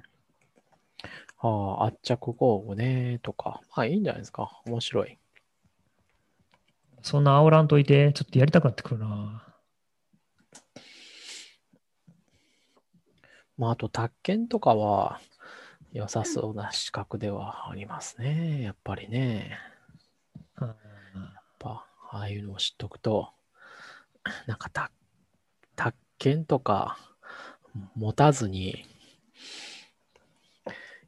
はあ、圧着工具ね、とか。まあいいんじゃないですか。面白い。そんな煽らんといて、ちょっとやりたくなってくるな。まああと、宅建とかは良さそうな資格ではありますね。やっぱりね。うんやっぱ、ああいうのを知っとくと、なんかた、宅建とか持たずに、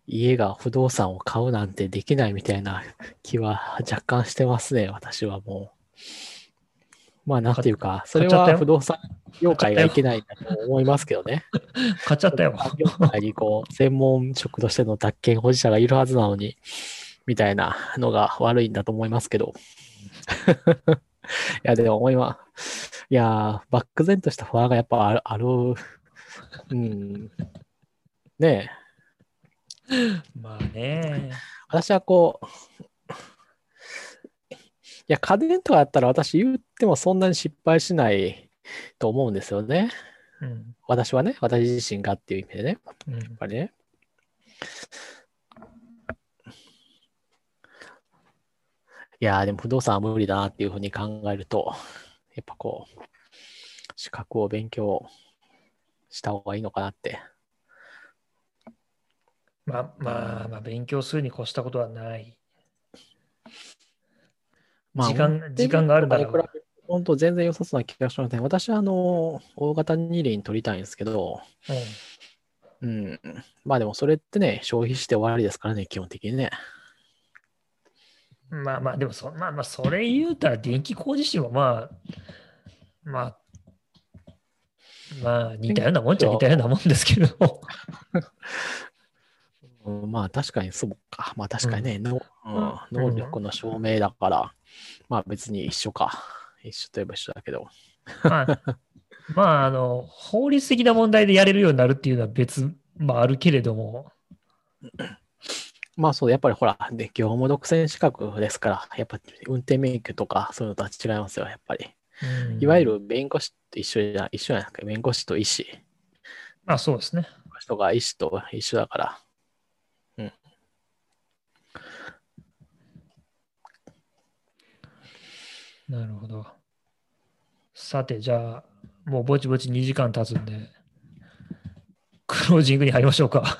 家が不動産を買うなんてできないみたいな 気は若干してますね、私はもう。まあ、なんていうか、それは不動産業界がいけないと思いますけどね。買っちゃったよ。業界にこう、専門職としての宅建保持者がいるはずなのに、みたいなのが悪いんだと思いますけど。いや、でも思いやー、漠然とした不安がやっぱある、あるうん。ねえ、まあね。私はこう、いや、家電とかだったら私言ってもそんなに失敗しないと思うんですよね。うん。私はね、私自身がっていう意味でね。うんやっぱりね。いやー、でも不動産は無理だなっていうふうに考えると、やっぱこう、資格を勉強した方がいいのかなって。まあまあまあ、勉強するに越したことはない。時間時間があるなら本当全然良さそうな気がしますね。私はあの、大型二輪取りたいんですけど、うん。まあでもそれってね、消費して終わりですからね、基本的にね。うん、まあまあ、でもそ、まあまあ、それ言うたら電気工事士もまあ、まあ、まあ、似たようなもんっちゃ似たようなもんですけど、うん、まあ確かにそうか。まあ確かにね、のうんうん能力の証明だから、まあ別に一緒か。一緒といえば一緒だけど。まあ、まあ、あの、法律的な問題でやれるようになるっていうのは別、まああるけれども、まあそう、やっぱりほら、ね、業務独占資格ですから、やっぱ運転免許とかそういうのとは違いますよ、やっぱり。うんいわゆる弁護士と一緒じゃ、一緒じゃないですか。弁護士と医師。まあそうですね。人が医師と一緒だから。なるほど。さて、じゃあ、もうぼちぼち2時間経つんで、クロージングに入りましょうか。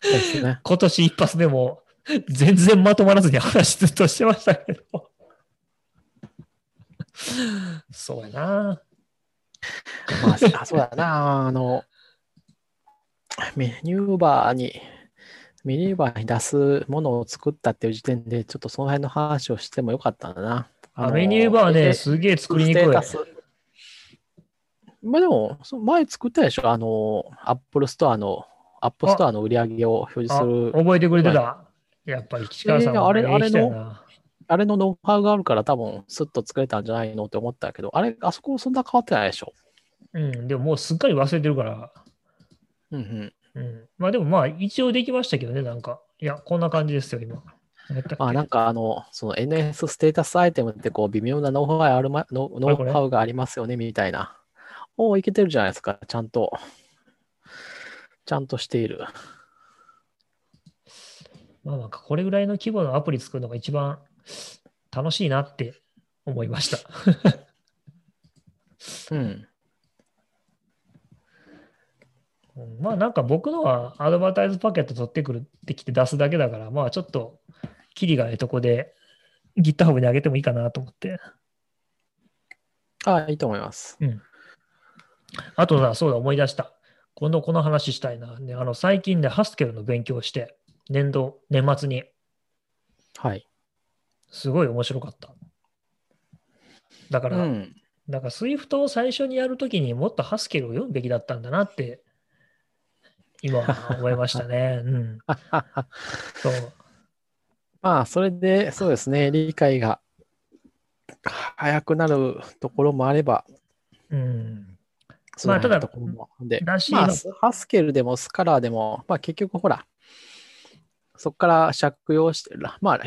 そうですね。今年一発でも全然まとまらずに話ずっとしてましたけど。そうやな。まあ、あそうだな、あの、メニューバーに、メニューバーに出すものを作ったっていう時点で、ちょっとその辺の話をしてもよかったんだな。あメニューバーね、すげえ作りにくい。まあでも、そ前作ったでしょ？あの、アップルストアの、アップストアの売り上げを表示する。覚えてくれてた、やっぱり岸川さんえー、あれ、あれの、あれのノウハウがあるから多分スッと作れたんじゃないのって思ったけど、あれ、あそこそんな変わってないでしょ？うん、でももうすっかり忘れてるから。うんうん。うん、まあでもまあ一応できましたけどね、なんか。いや、こんな感じですよ、今。まあなんかあの、その NS ステータスアイテムってこう微妙なノウハウある、ま、ノノウハウがありますよねみたいな。おお、いけてるじゃないですか、ちゃんと。ちゃんとしている。まあなんかこれぐらいの規模のアプリ作るのが一番楽しいなって思いました。うん。まあなんか僕のはアドバタイズパケット取ってくるってきて出すだけだから、まあちょっとキリがええとこで GitHub に上げてもいいかなと思って。ああ、いいと思います。うん。あとさ、そうだ、思い出した。今度この話したいな。ね、あの最近でハスケルの勉強して、年度、年末に。はい。すごい面白かった。だから、うん、だから SWIFT を最初にやるときにもっとハスケルを読むべきだったんだなって今思いましたね。うん。そう。まあ、それで、そうですね、理解が早くなるところもあれば、うん。まあ、ただ、で、まあ、ハスケルでもスカラーでも、まあ、結局ほら、そこから借用して、まあ、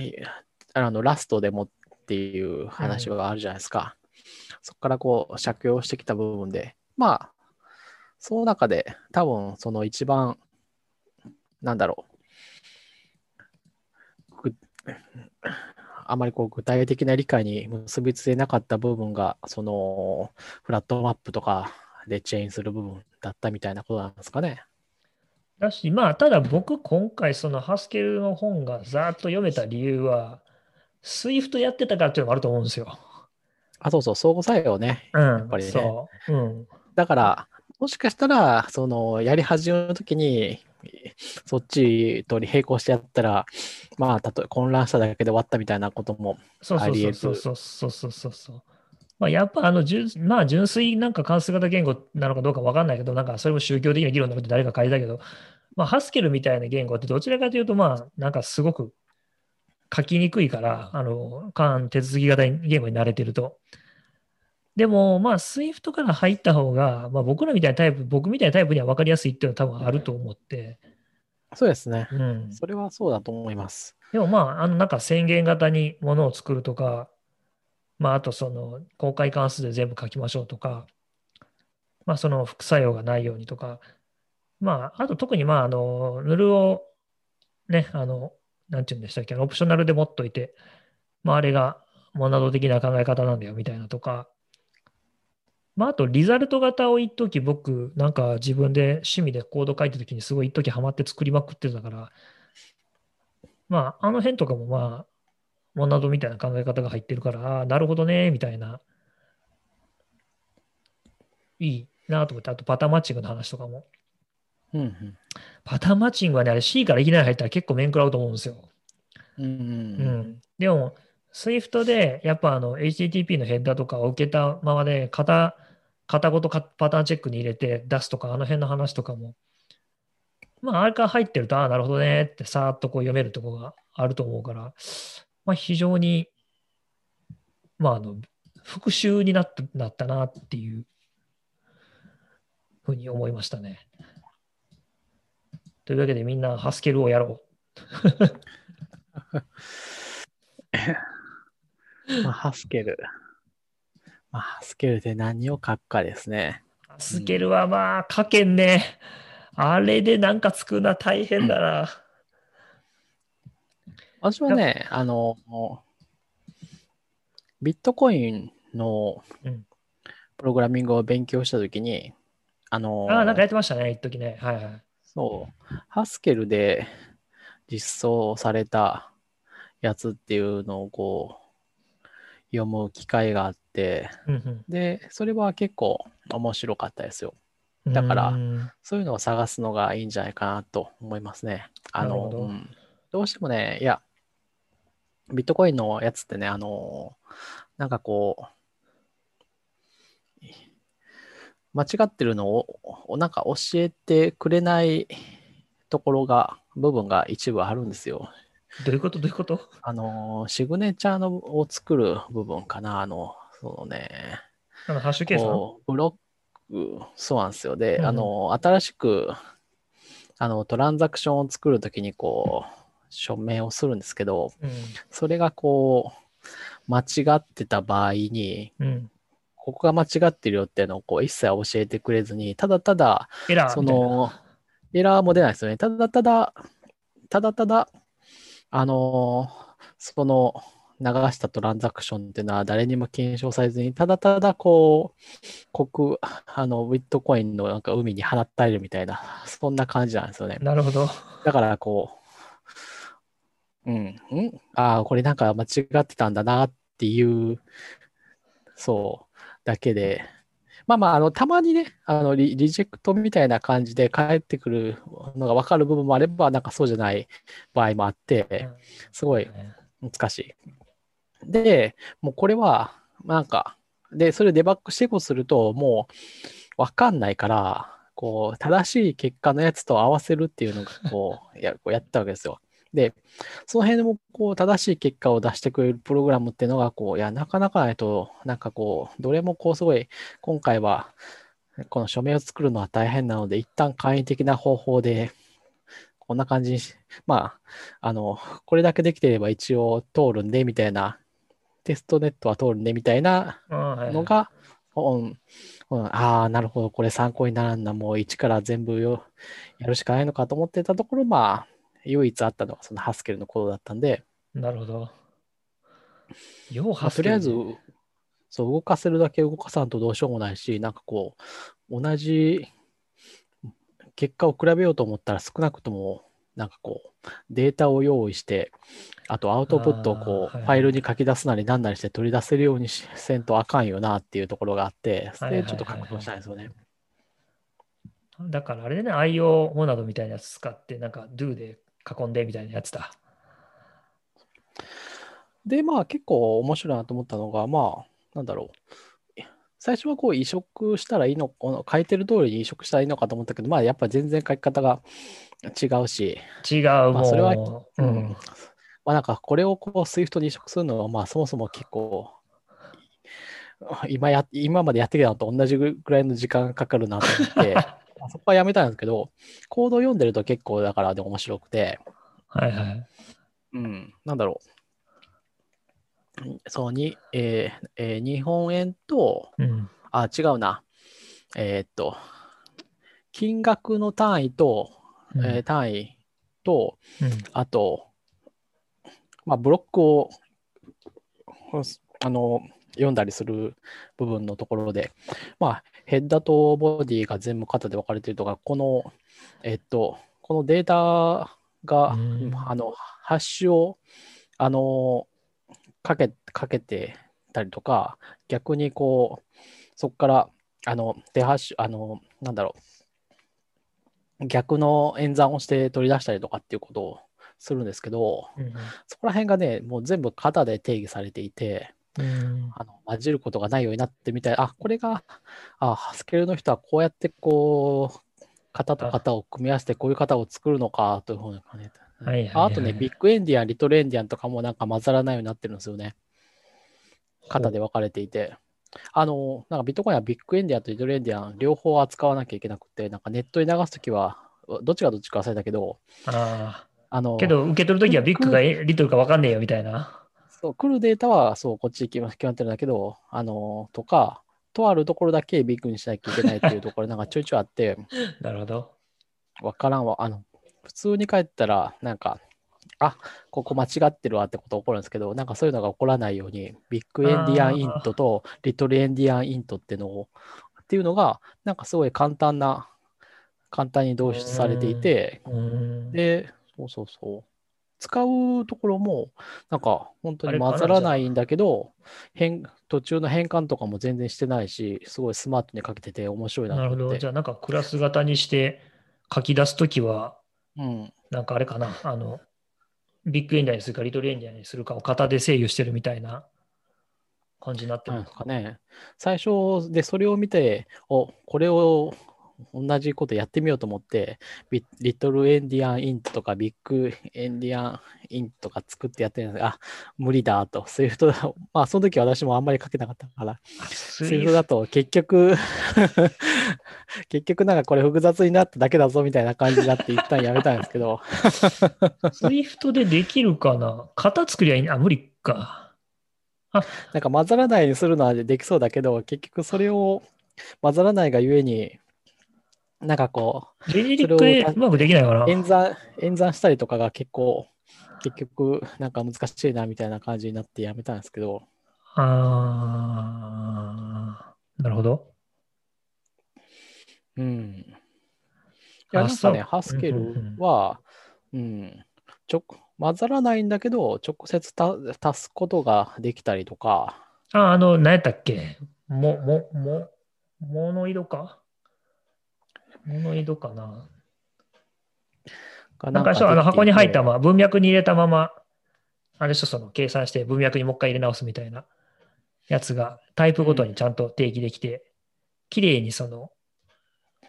あのラストでもっていう話はあるじゃないですか。うん、そこからこう、借用してきた部分で、まあ、その中で多分その一番、なんだろう、あまりこう具体的な理解に結びついなかった部分が、そのフラットマップとかでチェーンする部分だったみたいなことなんですかね。だし、まあ、ただ僕、今回、そのハスケルの本がざーっと読めた理由は、SWIFT やってたからっていうのもあると思うんですよ。あ、そうそう、相互作用ね。うん、やっぱりね。そう。うん、だから、もしかしたら、その、やり始めの時に、そっちと並行してやったら、まあ、たとえ混乱しただけで終わったみたいなこともあり得る。そうそうそうそうそうそうまあ、やっぱあの純、まあ、純粋なんか関数型言語なのかどうか分かんないけど、なんかそれも宗教的な議論のこと誰か書いたけど、まあ、ハスケルみたいな言語ってどちらかというと、まあ、なんかすごく書きにくいから、あの、間手続き型言語に慣れてると。でも、まあ、SWIFT から入った方が、まあ、僕らみたいなタイプ、僕みたいなタイプには分かりやすいっていうのは多分あると思って。そうですね。うん。それはそうだと思います。でもまあ、あの、なんか宣言型にものを作るとか、まあ、あとその、公開関数で全部書きましょうとか、まあ、その副作用がないようにとか、まあ、あと特にまあ、あの、ヌルを、ね、あの、なんていうんでしたっけ、オプショナルで持っといて、まあ、あれがモナド的な考え方なんだよみたいなとか、まあ、あと、リザルト型を一時僕、なんか自分で趣味でコード書いた時にすごい一時ハマって作りまくってたから、まあ、あの辺とかもまあ、モナドみたいな考え方が入ってるから、ああ、なるほどね、みたいな、いいなと思って、あとパターンマッチングの話とかも。うんうん、パターンマッチングはね、あれ C からいきなり入ったら結構面食らうと思うんですよ。うん、うん、でも、Swift でやっぱあの HTTP のヘッダーとかを受けたままで型、型ごとパターンチェックに入れて出すとか、あの辺の話とかも、まあ、あれから入ってると、ああ、なるほどねってさーっとこう読めるところがあると思うから、まあ、非常に、まあ、あの、復習になったなったなっていうふうに思いましたね。というわけでみんなハスケルをやろう。まあ、ハスケル。まあ、ハスケルで何を書くかですね。ハスケルはまあ、書けんね。あれでなんか作るのは大変だな。私はね、あの、ビットコインのプログラミングを勉強したときに、あのああ、なんかやってましたね、一時ね。はいはい。そう、ハスケルで実装されたやつっていうのをこう、読む機会があって、うんで、それは結構面白かったですよ。うんだからうんそういうのを探すのがいいんじゃないかなと思いますね。あの、どうんどうしてもね、いや、ビットコインのやつってね、あの、なんかこう、間違ってるのを、なんか教えてくれないところが、部分が一部あるんですよ。どういうこと？どういうこと？あの、シグネチャーのを作る部分かな、あの、そのね、あのハッシュ計算ブロック、そうなんですよ。で、うんうんあの、新しく、あの、トランザクションを作るときに、こう、署名をするんですけど、うん。それがこう、間違ってた場合に、うん。ここが間違ってるよっていうのをこう一切教えてくれずに、ただただ、そエラーみたいな。の、エラーも出ないですよね。ただただ、ただただ、あの、その流したトランザクションっていうのは誰にも検証されずに、ただただこう、国、あの、ビットコインのなんか海に放ったれるみたいな、そんな感じなんですよね。なるほど。だからこう、うん、んああ、これなんか間違ってたんだなっていう、そう、だけで、まあまあ、あの、たまにね、あのリ、リジェクトみたいな感じで返ってくるのが分かる部分もあれば、なんかそうじゃない場合もあって、すごい難しい。で、もうこれは、なんか、で、それをデバッグしていこうすると、もう分かんないから、こう、正しい結果のやつと合わせるっていうのが、こう、やこうやったわけですよ。で、その辺でも、こう、正しい結果を出してくれるプログラムっていうのが、こう、いや、なかなかないと、なんかこう、どれもこう、すごい、今回は、この署名を作るのは大変なので、一旦簡易的な方法で、こんな感じにし、まあ、あの、これだけできてれば一応通るんで、みたいな、テストネットは通るんで、みたいなのが、うんうん、ああ、なるほど、これ参考にならんな、もう一から全部よやるしかないのかと思ってたところ、まあ、唯一あったのがそのハスケルのコードだったんで、なるほど。ようまあ、ハスケルとりあえず、そう、動かせるだけ動かさんとどうしようもないし、なんかこう、同じ結果を比べようと思ったら少なくとも、なんかこう、データを用意して、あとアウトプットをこう、あーはいはい。ファイルに書き出すなりなんなりして取り出せるようにしせんとあかんよなっていうところがあって、それでちょっと確保したいんですよね。だからあれでね、IO モナドみたいなやつ使って、なんか do で囲んでみたいなやつだ。で、まあ結構面白いなと思ったのが、まあ、なんだろう。最初はこう移植したらいいの、この書いてる通りに移植したらいいのかと思ったけど、まあやっぱ全然書き方が違うし、違う、まあ。それはううんん。まあなんかこれをこう SWIFT に移植するのは、まあそもそも結構、今や、今までやってきたのと同じぐらいの時間がかかるなと思って、ま あそこはやめたんですけど、コードを読んでると結構だからで面白くて、はいはい。うん、なんだろう。そうに、えーえー日本円と、うん。あ、違うな。えーっと、金額の単位と、うんえー単位と、うんあと、まあ、ブロックを、あの、読んだりする部分のところで、まあ、ヘッダとボディが全部型で分かれているとか、この、えっと、このデータが、うん。あの、ハッシュを、あの、かけ、かけてたりとか、逆にこう、そこから、あの、デハッシュ、あの、なんだろう、逆の演算をして取り出したりとかっていうことをするんですけど、うんそこら辺がね、もう全部型で定義されていて、うんあの混じることがないようになってみたい。あ、これが、あ、ハスケルの人はこうやってこう、型と型を組み合わせてこういう型を作るのかというふうに感じた。はいはいはいああとね、ビッグエンディアン、リトルエンディアンとかもなんか混ざらないようになってるんですよね。型で分かれていて。あの、なんかビットコインはビッグエンディアンとリトルエンディアン両方扱わなきゃいけなくて、なんかネットに流すときは、どっちがどっちか忘れたけど、ああのあ。、けど、受け取るときはビッグかえリトルか分かんねえよみたいな。そう、来るデータは、そう、こっち決ま決まってるんだけど、あの、とか、とあるところだけビッグにしなきゃいけないっていうところ、なんかちょいちょいあって、なるほど。わからんわ。あの、普通に帰ったら、なんか、あ、ここ間違ってるわってこと起こるんですけど、なんかそういうのが起こらないように、ビッグエンディアンイントとリトルエンディアンイントってのをっていうのが、なんかすごい簡単な、簡単に導出されていて、うん。で、そうそうそう。使うところも、なんか本当に混ざらないんだけど、変途中の変換とかも全然してないし、すごいスマートに書けてて面白いななるほど。じゃあ、なんかクラス型にして書き出すときは、うん。なんかあれかな、あの、ビッグエンディアンにするか、リトルエンディアンにするかを型で制御してるみたいな感じになってるなんですかね。最初でそれを見て、お、これを同じことやってみようと思って、ビリトルエンディアンイントとかビッグエンディアンイントとか作ってやってるんです。が、あ、無理だと。 Swift だ、まあその時私もあんまり書けなかったから、ス Swift。だと結局、結局なんかこれ複雑になっただけだぞみたいな感じになって一旦やめたんですけど、Swift でできるかな？型作りゃいいあ、無理か。なんか混ざらないようにするのはできそうだけど、結局それを混ざらないがゆえに、なんかこう、ジェネリックでうまくできないかな演算、演算したりとかが結構、結局、なんか難しいなみたいな感じになってやめたんですけど、あーなるほど。うん。いや、あなんかね、ハスケルは、うん、ちょ、混ざらないんだけど、直接た足すことができたりとか、あ、あの、何やったっけ？も、も、も、モノイドか？モノイドかながなんかそう、あの箱に入ったままま、文脈に入れたまま、あれでしょ、その計算して文脈にもう一回入れ直すみたいなやつがタイプごとにちゃんと定義できて、綺麗にその、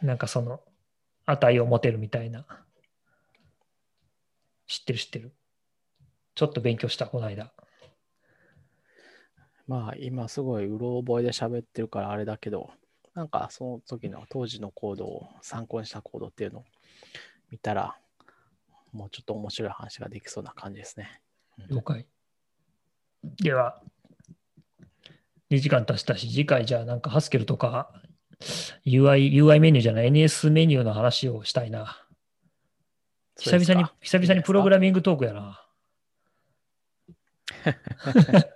なんかその値を持てるみたいな。知ってる知ってる。ちょっと勉強した、この間。まあ、今すごいうろ覚えで喋ってるからあれだけど、なんかその時の当時のコードを参考にしたコードっていうのを見たら、もうちょっと面白い話ができそうな感じですね。了解。では、2時間経したし、次回じゃあなんかハスケルとか UI, UI メニューじゃない NS メニューの話をしたいな。久々に、久々にプログラミングトークやな。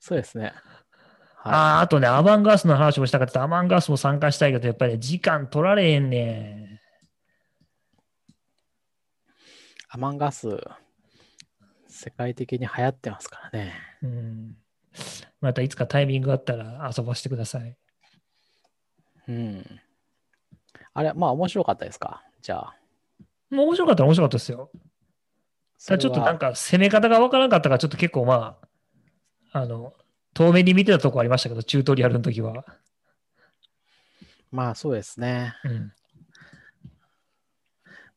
そうですね。あはあ、あとね、アマンガースの話もしたかった。アマンガースも参加したいけど、やっぱり、ね、時間取られへんねい。アマンガス、世界的に流行ってますからね。ん。うん。またいつかタイミングがあったら遊ばせてください。うん。あれ、まあ面白かったですか？じゃあ。もう面白かったら面白かったですよ。ただちょっとなんか攻め方がわからなかったから、ちょっと結構まあ、あの、遠目に見てたとこありましたけど、チュートリアルの時は。まあそうですね。うん。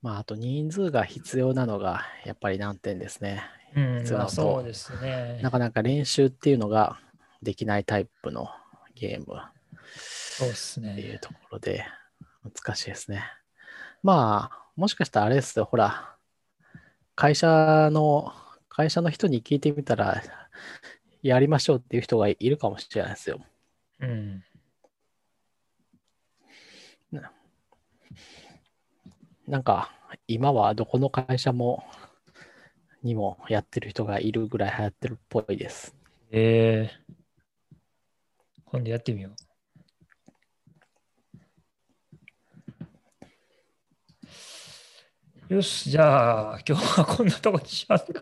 まああと人数が必要なのがやっぱり難点ですね。うん、まあ必要なそうですねな。かなか練習っていうのができないタイプのゲームそうですっていねう。ところで難しいですね。まあ、もしかしたらあれですよ、ほら、会社の、会社の人に聞いてみたら、やりましょうっていう人がいるかもしれないですよ。うん。なんか、今はどこの会社も、にもやってる人がいるぐらい流行ってるっぽいです。えー、今度やってみよう。よし、じゃあ、今日はこんなとこにしますか。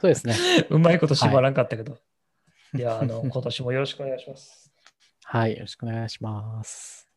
そうですね。うまいこと縛らんかったけど。では、あの、今年もよろしくお願いします。はい、よろしくお願いします。